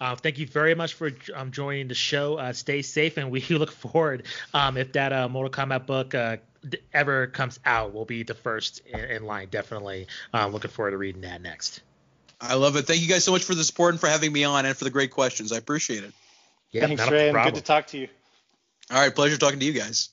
Uh, thank you very much for um, joining the show. Uh, stay safe, and we [laughs] look forward um, if that uh, Mortal Kombat book uh, ever comes out. We'll be the first in, in line. Definitely uh, looking forward to reading that next. I love it. Thank you guys so much for the support and for having me on and for the great questions. I appreciate it. Yeah, Thanks, Ray. Good to talk to you. All right, pleasure talking to you guys.